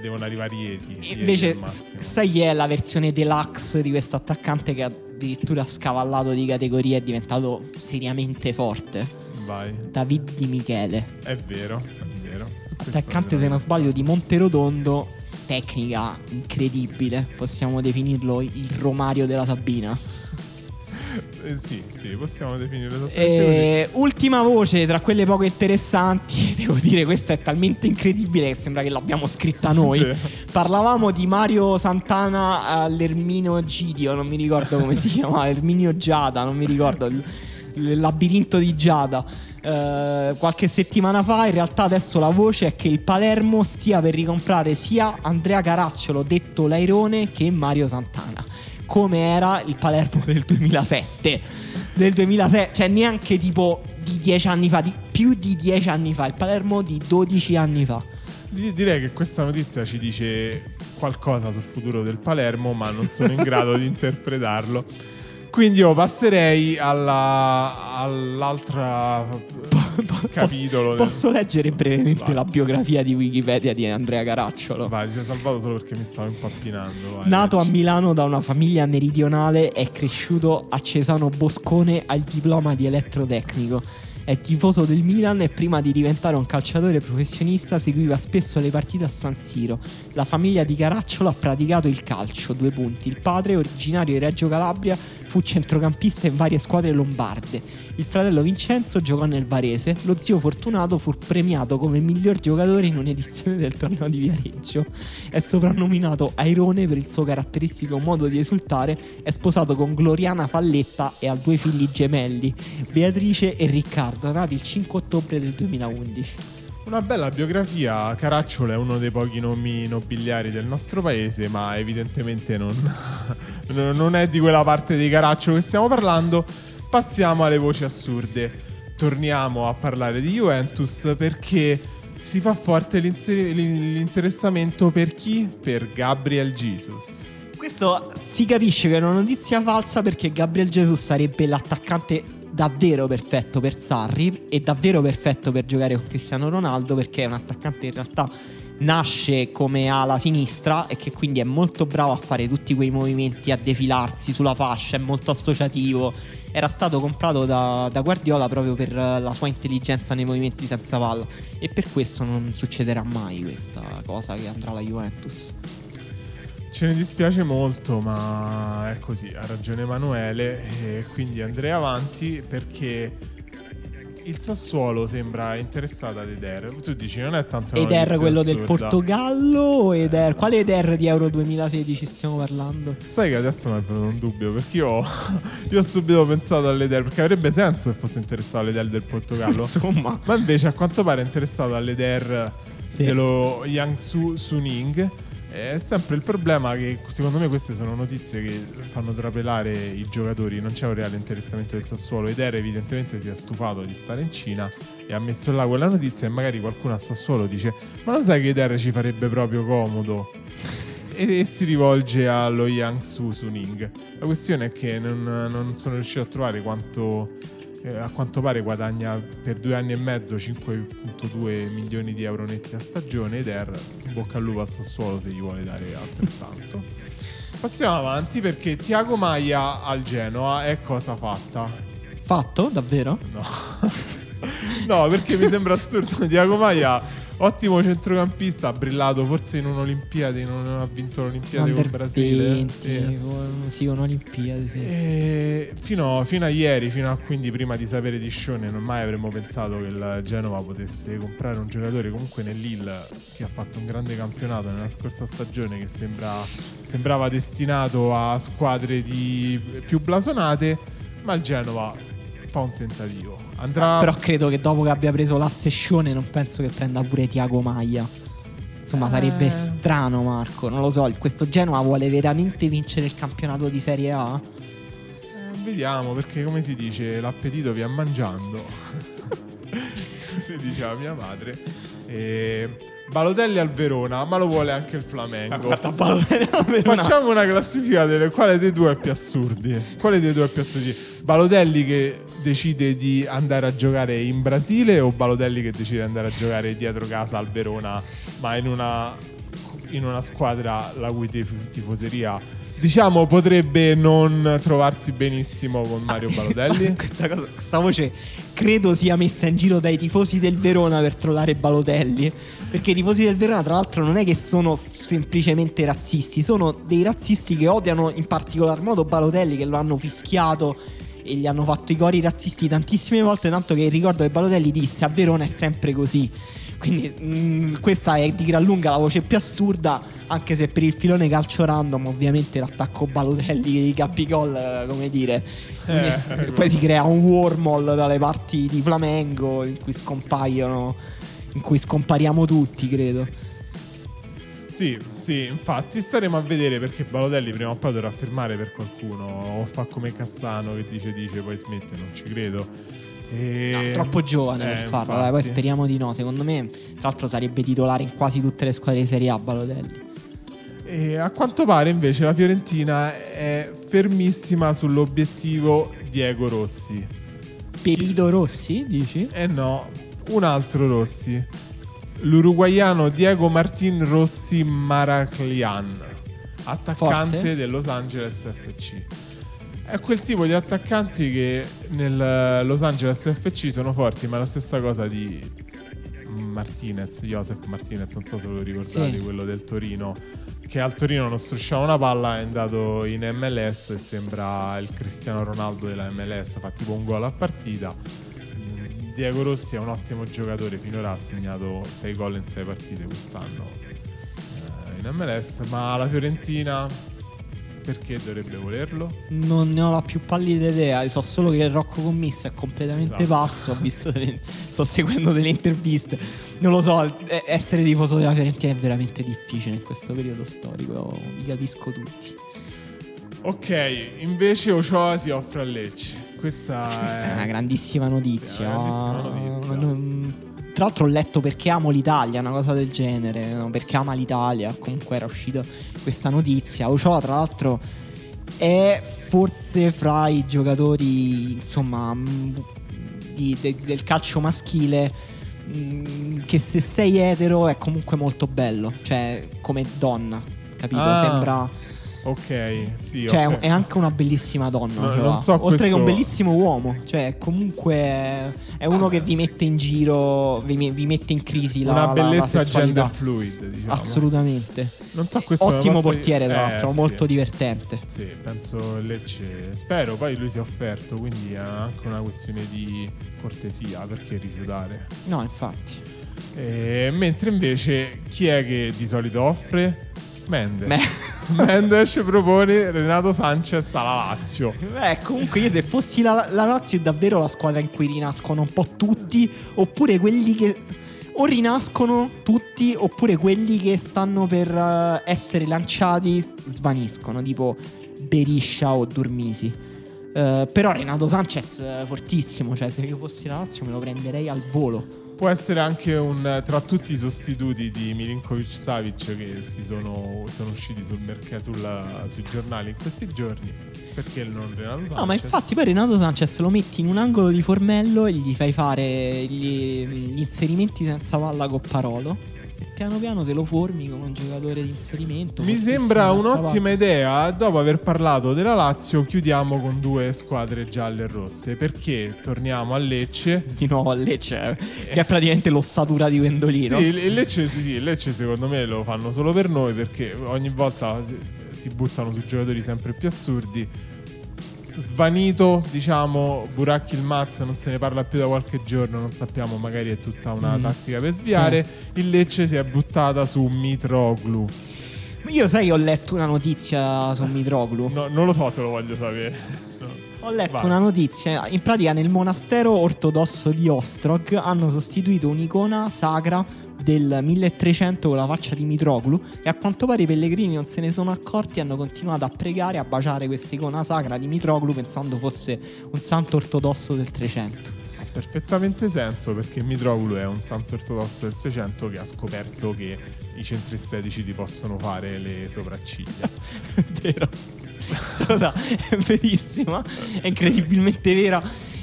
devono arrivare Ieti. Invece, sai chi è la versione deluxe di questo attaccante che addirittura ha scavallato di categoria e è diventato seriamente forte? Vai. David Di Michele. È vero, è vero. Attaccante, se non sbaglio, di Monterotondo. Tecnica incredibile. Possiamo definirlo il Romario della Sabina. Eh, sì, sì, possiamo definire esattamente eh, Ultima voce tra quelle poco interessanti, devo dire, questa è talmente incredibile che sembra che l'abbiamo scritta noi. Parlavamo di Mario Santana all'Erminio Gidio, non mi ricordo come si chiama, Erminio Giada, non mi ricordo, il, il labirinto di Giada. Uh, qualche settimana fa. In realtà adesso la voce è che il Palermo stia per ricomprare sia Andrea Caracciolo, detto Lairone, che Mario Santana come era il Palermo del 2007. Del 2006, cioè neanche tipo di dieci anni fa, di più di dieci anni fa, il Palermo di 12 anni fa. Direi che questa notizia ci dice qualcosa sul futuro del Palermo, ma non sono in grado di interpretarlo. Quindi io passerei alla, all'altra capitolo. Posso leggere brevemente vai. la biografia di Wikipedia di Andrea Caracciolo? Vai, ti sei salvato solo perché mi stavo impappinando. Vai, Nato leggi. a Milano da una famiglia meridionale, è cresciuto a Cesano Boscone al diploma di elettrotecnico è tifoso del Milan e prima di diventare un calciatore professionista seguiva spesso le partite a San Siro. La famiglia di Caracciolo ha praticato il calcio, due punti. Il padre, originario di Reggio Calabria, fu centrocampista in varie squadre lombarde. Il fratello Vincenzo giocò nel Varese. Lo zio Fortunato fu premiato come miglior giocatore in un'edizione del torneo di Viareggio. È soprannominato Airone per il suo caratteristico modo di esultare. È sposato con Gloriana Falletta e ha due figli gemelli, Beatrice e Riccardo nati il 5 ottobre del 2011. Una bella biografia, Caracciolo è uno dei pochi nomi nobiliari del nostro paese, ma evidentemente non, non è di quella parte di Caracciolo che stiamo parlando. Passiamo alle voci assurde. Torniamo a parlare di Juventus perché si fa forte l'interessamento per chi? Per Gabriel Jesus. Questo si capisce che è una notizia falsa perché Gabriel Jesus sarebbe l'attaccante davvero perfetto per Sarri e davvero perfetto per giocare con Cristiano Ronaldo perché è un attaccante in realtà nasce come ala sinistra e che quindi è molto bravo a fare tutti quei movimenti, a defilarsi sulla fascia, è molto associativo. Era stato comprato da, da Guardiola proprio per la sua intelligenza nei movimenti senza palla e per questo non succederà mai questa cosa che andrà alla Juventus. Ce ne dispiace molto, ma è così, ha ragione Emanuele. E quindi andrei avanti perché il Sassuolo sembra interessato ad Eder. Tu dici non è tanto Eder quello assurda. del Portogallo o Eder? Quale Eder di Euro 2016 stiamo parlando? Sai che adesso mi è venuto un dubbio perché io, io ho subito pensato all'Eder perché avrebbe senso se fosse interessato all'Eder del Portogallo. Insomma. Ma invece a quanto pare è interessato all'Eder sì. dello Yang Su Suning è sempre il problema che secondo me queste sono notizie che fanno trapelare i giocatori, non c'è un reale interessamento del Sassuolo ed era evidentemente si è stufato di stare in Cina e ha messo là quella notizia e magari qualcuno a Sassuolo dice ma lo sai che Eder ci farebbe proprio comodo e, si rivolge allo Yang Su Suning. La questione è che non, non sono riuscito a trovare quanto eh, a quanto pare guadagna per due anni e mezzo 5.2 milioni di euro netti a stagione ed è bocca al lupo al Sassuolo se gli vuole dare altrettanto. Passiamo avanti perché Tiago Maia al Genoa è cosa fatta. Fatto? Davvero? No. no, perché mi sembra assurdo. Tiago Maia Ottimo centrocampista, ha brillato forse in un'Olimpiade, non ha vinto l'Olimpiade con il Brasile. 20, sì. sì, un'Olimpiade, sì. Fino, fino, a ieri, fino a quindi prima di sapere di Scione, non mai avremmo pensato che il Genova potesse comprare un giocatore comunque nell'Ill che ha fatto un grande campionato nella scorsa stagione che sembra, sembrava destinato a squadre di più blasonate, ma il Genova fa un tentativo Andrà... Però credo che dopo che abbia preso la sessione non penso che prenda pure Tiago Maia. Insomma, eh. sarebbe strano, Marco. Non lo so. Questo Genoa vuole veramente vincere il campionato di Serie A? Eh, vediamo, perché come si dice, l'appetito vi mangiando. si diceva mia madre. E... Balotelli al Verona, ma lo vuole anche il Flamengo. Guarda, Facciamo una classifica delle quale dei due è più assurdi. Quale dei due è più assurdi? Balotelli che decide di andare a giocare in Brasile o Balotelli che decide di andare a giocare dietro casa al Verona, ma in una, in una squadra la cui tif- tifoseria diciamo potrebbe non trovarsi benissimo con Mario Balotelli. questa, cosa, questa voce credo sia messa in giro dai tifosi del Verona per trollare Balotelli. Perché i tifosi del Verona, tra l'altro, non è che sono semplicemente razzisti, sono dei razzisti che odiano in particolar modo Balotelli, che lo hanno fischiato e gli hanno fatto i cori razzisti tantissime volte, tanto che ricordo che Balotelli disse a Verona è sempre così. Quindi mh, mm, questa è di gran lunga la voce più assurda, anche se per il filone calcio random ovviamente l'attacco Balotelli di Capicol, come dire. Eh, poi si crea un wormhole dalle parti di Flamengo in cui scompaiono, in cui scompariamo tutti, credo. Sì, sì, infatti staremo a vedere perché Balotelli prima o poi dovrà firmare per qualcuno o fa come Cassano che dice dice poi smette, non ci credo. E... No, troppo giovane eh, per farlo, Dai, poi speriamo di no. Secondo me, tra l'altro, sarebbe titolare in quasi tutte le squadre di Serie A. Balotelli. E a quanto pare, invece, la Fiorentina è fermissima sull'obiettivo Diego Rossi. Pepito Rossi, dici? Eh no, un altro Rossi. L'uruguaiano Diego Martin Rossi Maraclian, attaccante Forte. del Los Angeles FC. È quel tipo di attaccanti che nel Los Angeles FC sono forti, ma è la stessa cosa di Martinez, Joseph Martinez, non so se lo ricordate, sì. quello del Torino, che al Torino non strusciava una palla, è andato in MLS e sembra il Cristiano Ronaldo della MLS, fa tipo un gol a partita. Diego Rossi è un ottimo giocatore, finora ha segnato 6 gol in 6 partite quest'anno eh, in MLS, ma la Fiorentina perché dovrebbe volerlo? Non ne ho la più pallida idea. So solo che Rocco Commisso è completamente esatto. pazzo. Ho visto delle, sto seguendo delle interviste. Non lo so, essere tifoso della Fiorentina è veramente difficile in questo periodo storico. Vi capisco tutti. Ok, invece Ochoa si offre a Lecce. Questa, Questa è... è... una grandissima notizia. È una grandissima notizia. Tra l'altro ho letto perché amo l'Italia, una cosa del genere, no? perché ama l'Italia, comunque era uscita questa notizia. Ochoa tra l'altro è forse fra i giocatori, insomma, mm, di, de, del calcio maschile mm, che se sei etero è comunque molto bello, cioè come donna, capito? Ah. Sembra Ok, sì. Cioè, okay. è anche una bellissima donna. No, non so Oltre questo... che un bellissimo uomo. Cioè, comunque è uno ah, che vi mette in giro, vi, vi mette in crisi la Una bellezza la gender fluid, diciamo. Assolutamente. Non so questo Ottimo portiere, tra eh, l'altro, sì. molto divertente. Sì, penso Lecce. Spero, poi lui si è offerto, quindi è anche una questione di cortesia, perché rifiutare? No, infatti. E, mentre invece chi è che di solito offre? Mendes. Me- Mendes propone Renato Sanchez alla Lazio. Beh, comunque io se fossi la, la Lazio è davvero la squadra in cui rinascono un po' tutti, oppure quelli che o rinascono tutti oppure quelli che stanno per uh, essere lanciati svaniscono, tipo Beriscia o Durmisi. Uh, però Renato Sanchez uh, fortissimo, cioè se io fossi la Lazio me lo prenderei al volo può essere anche un tra tutti i sostituti di Milinkovic Savic che si sono, sono usciti sul mercato sulla, sui giornali in questi giorni. Perché non Renato Sanchez? No, ma infatti poi Renato Sanchez lo metti in un angolo di formello e gli fai fare gli, gli inserimenti senza palla con Parolo piano piano te lo formi come un giocatore di inserimento. Mi sembra un'ottima idea. Dopo aver parlato della Lazio, chiudiamo con due squadre gialle e rosse. Perché torniamo a Lecce. Di nuovo a Lecce, eh. che è praticamente l'ossatura di Pendolino. Sì, il Lecce, sì, sì, il Lecce secondo me lo fanno solo per noi perché ogni volta si buttano su giocatori sempre più assurdi svanito, diciamo, Buracchi il Maz non se ne parla più da qualche giorno, non sappiamo, magari è tutta una mm. tattica per sviare. Sì. Il Lecce si è buttata su Mitroglu. Io sai che ho letto una notizia su Mitroglu. No, non lo so se lo voglio sapere. No. Ho letto Vai. una notizia, in pratica nel monastero ortodosso di Ostrog hanno sostituito un'icona sacra del 1300 con la faccia di Mitroglu e a quanto pare i pellegrini non se ne sono accorti e hanno continuato a pregare a baciare questa icona sacra di Mitroglu pensando fosse un santo ortodosso del 300 Ha perfettamente senso perché Mitroglu è un santo ortodosso del 600 che ha scoperto che i centri estetici ti possono fare le sopracciglia. Vero. Questa cosa è verissima, è incredibilmente vera.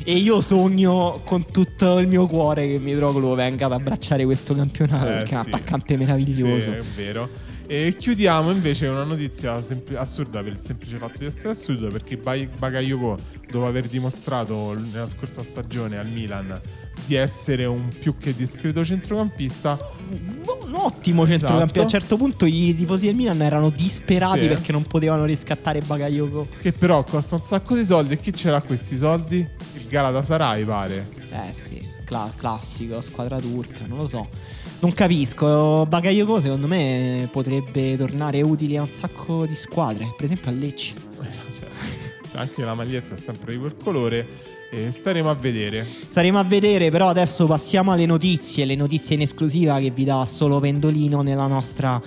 E io sogno con tutto il mio cuore che Mitroglu venga ad abbracciare questo campionato Eh, perché è un attaccante meraviglioso. Sì, è vero. E chiudiamo invece una notizia sempl- assurda per il semplice fatto di essere assurda perché Bakayoko dopo aver dimostrato nella scorsa stagione al Milan di essere un più che discreto centrocampista Un ottimo centrocampista. A un Esatto. certo punto i tifosi del Milan erano disperati Sì. perché non potevano riscattare Bakayoko. che però costa un sacco di soldi e chi ce l'ha questi soldi? Il Galatasaray pare. Eh sì, cla- classico, squadra turca, non lo so. Non capisco. Bakayoko secondo me potrebbe tornare utile a un sacco di squadre, per esempio a Lecce. C'è anche la maglietta è sempre di quel colore e staremo a vedere. Saremo a vedere, però adesso passiamo alle notizie, le notizie in esclusiva che vi dà solo Pendolino nella nostra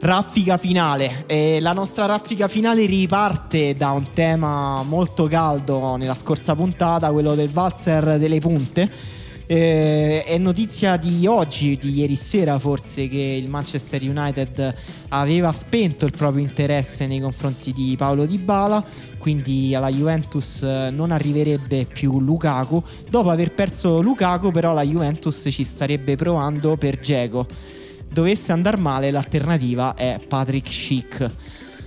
raffica finale. E la nostra raffica finale riparte da un tema molto caldo nella scorsa puntata, quello del valzer delle punte. Eh, è notizia di oggi, di ieri sera forse, che il Manchester United aveva spento il proprio interesse nei confronti di Paolo Di Bala quindi alla Juventus eh, non arriverebbe più Lukaku. Dopo aver perso Lukaku, però la Juventus ci starebbe provando per Geco. Dovesse andare male, l'alternativa è Patrick Schick.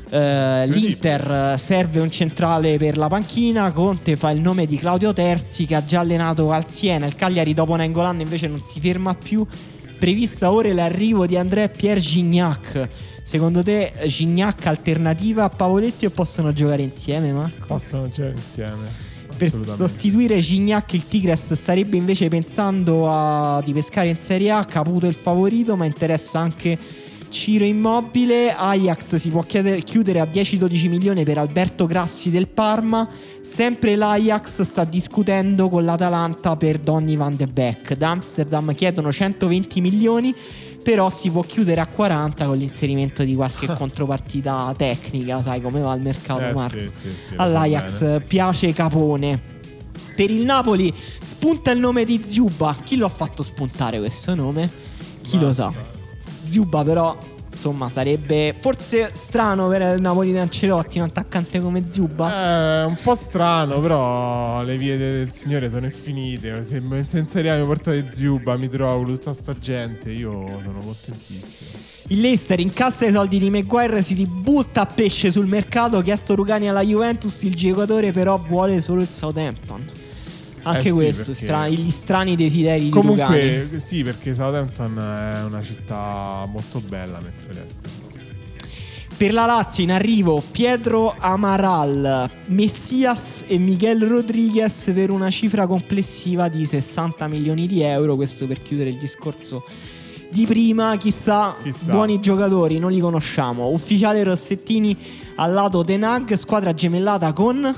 Eh, L'Inter serve un centrale per la panchina. Conte fa il nome di Claudio Terzi che ha già allenato al Siena. Il Cagliari dopo Nengolan invece non si ferma più. Prevista ora l'arrivo di André Pierre Gignac. Secondo te Gignac alternativa a Pavoletti o possono giocare insieme, Marco? Possono giocare insieme. Per sostituire Gignac il Tigres starebbe invece pensando a, di pescare in Serie A, Caputo il favorito, ma interessa anche Ciro Immobile. Ajax si può chiudere a 10-12 milioni per Alberto Grassi del Parma. Sempre l'Ajax sta discutendo con l'Atalanta per Donny van de Beek. Da Amsterdam chiedono 120 milioni. Però si può chiudere a 40 con l'inserimento di qualche contropartita tecnica, sai come va il mercato, Eh, Marco. sì, sì, sì, All'Ajax piace Capone. Per il Napoli spunta il nome di Ziuba. Chi lo ha fatto spuntare questo nome? Chi lo sa. Ziuba però, insomma, sarebbe forse strano per il Napoli di Ancelotti un attaccante come Ziuba. È un po' strano, però le vie de- del Signore sono infinite. Se, se in Serie A mi portate Zuba, mi trovo tutta sta gente, io sono contentissimo. Il Leicester incassa i soldi di Maguire, si ributta a pesce sul mercato, chiesto Rugani alla Juventus, il giocatore però vuole solo il Southampton. Anche Eh sì, questo, stra- gli strani desideri di Rugani. Comunque, sì, perché Southampton è una città molto bella mentre l'Est. Per la Lazio in arrivo Pietro Amaral, Messias e Miguel Rodriguez per una cifra complessiva di 60 milioni di euro. Questo per chiudere il discorso di prima. Chissà, Chissà. buoni giocatori, non li conosciamo. Ufficiale Rossettini al lato Tenag, squadra gemellata con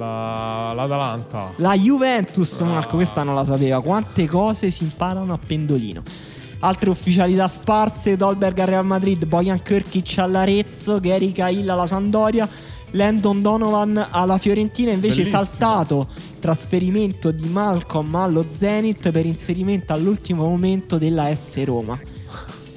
La, L'Atalanta. la Juventus. Marco, questa non la sapeva. Quante cose si imparano a pendolino. Altre ufficialità sparse: Dolberg al Real Madrid, Bojan Kirkic all'Arezzo, Gary Cahill alla Sandoria, Landon Donovan alla Fiorentina. Invece Bellissimo. saltato trasferimento di Malcolm allo Zenit per inserimento all'ultimo momento della S Roma.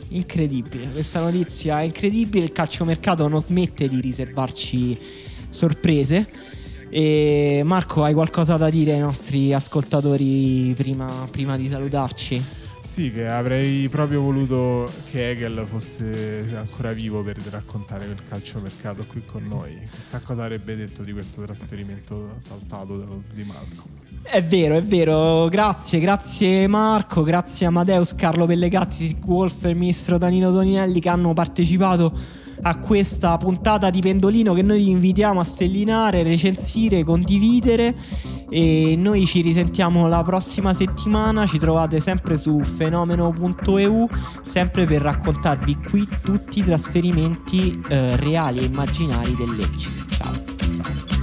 Incredibile, questa notizia è incredibile. Il calciomercato non smette di riservarci sorprese. E Marco, hai qualcosa da dire ai nostri ascoltatori prima, prima di salutarci? Sì, che avrei proprio voluto che Hegel fosse ancora vivo per raccontare quel calciomercato qui con noi. Chissà cosa avrebbe detto di questo trasferimento saltato di Marco. È vero, è vero. Grazie, grazie Marco, grazie Amadeus, Carlo Pellegatti, e il ministro Danilo Toninelli che hanno partecipato a questa puntata di Pendolino che noi vi invitiamo a stellinare, recensire, condividere e noi ci risentiamo la prossima settimana, ci trovate sempre su fenomeno.eu, sempre per raccontarvi qui tutti i trasferimenti eh, reali e immaginari del Lecce. Ciao. Ciao.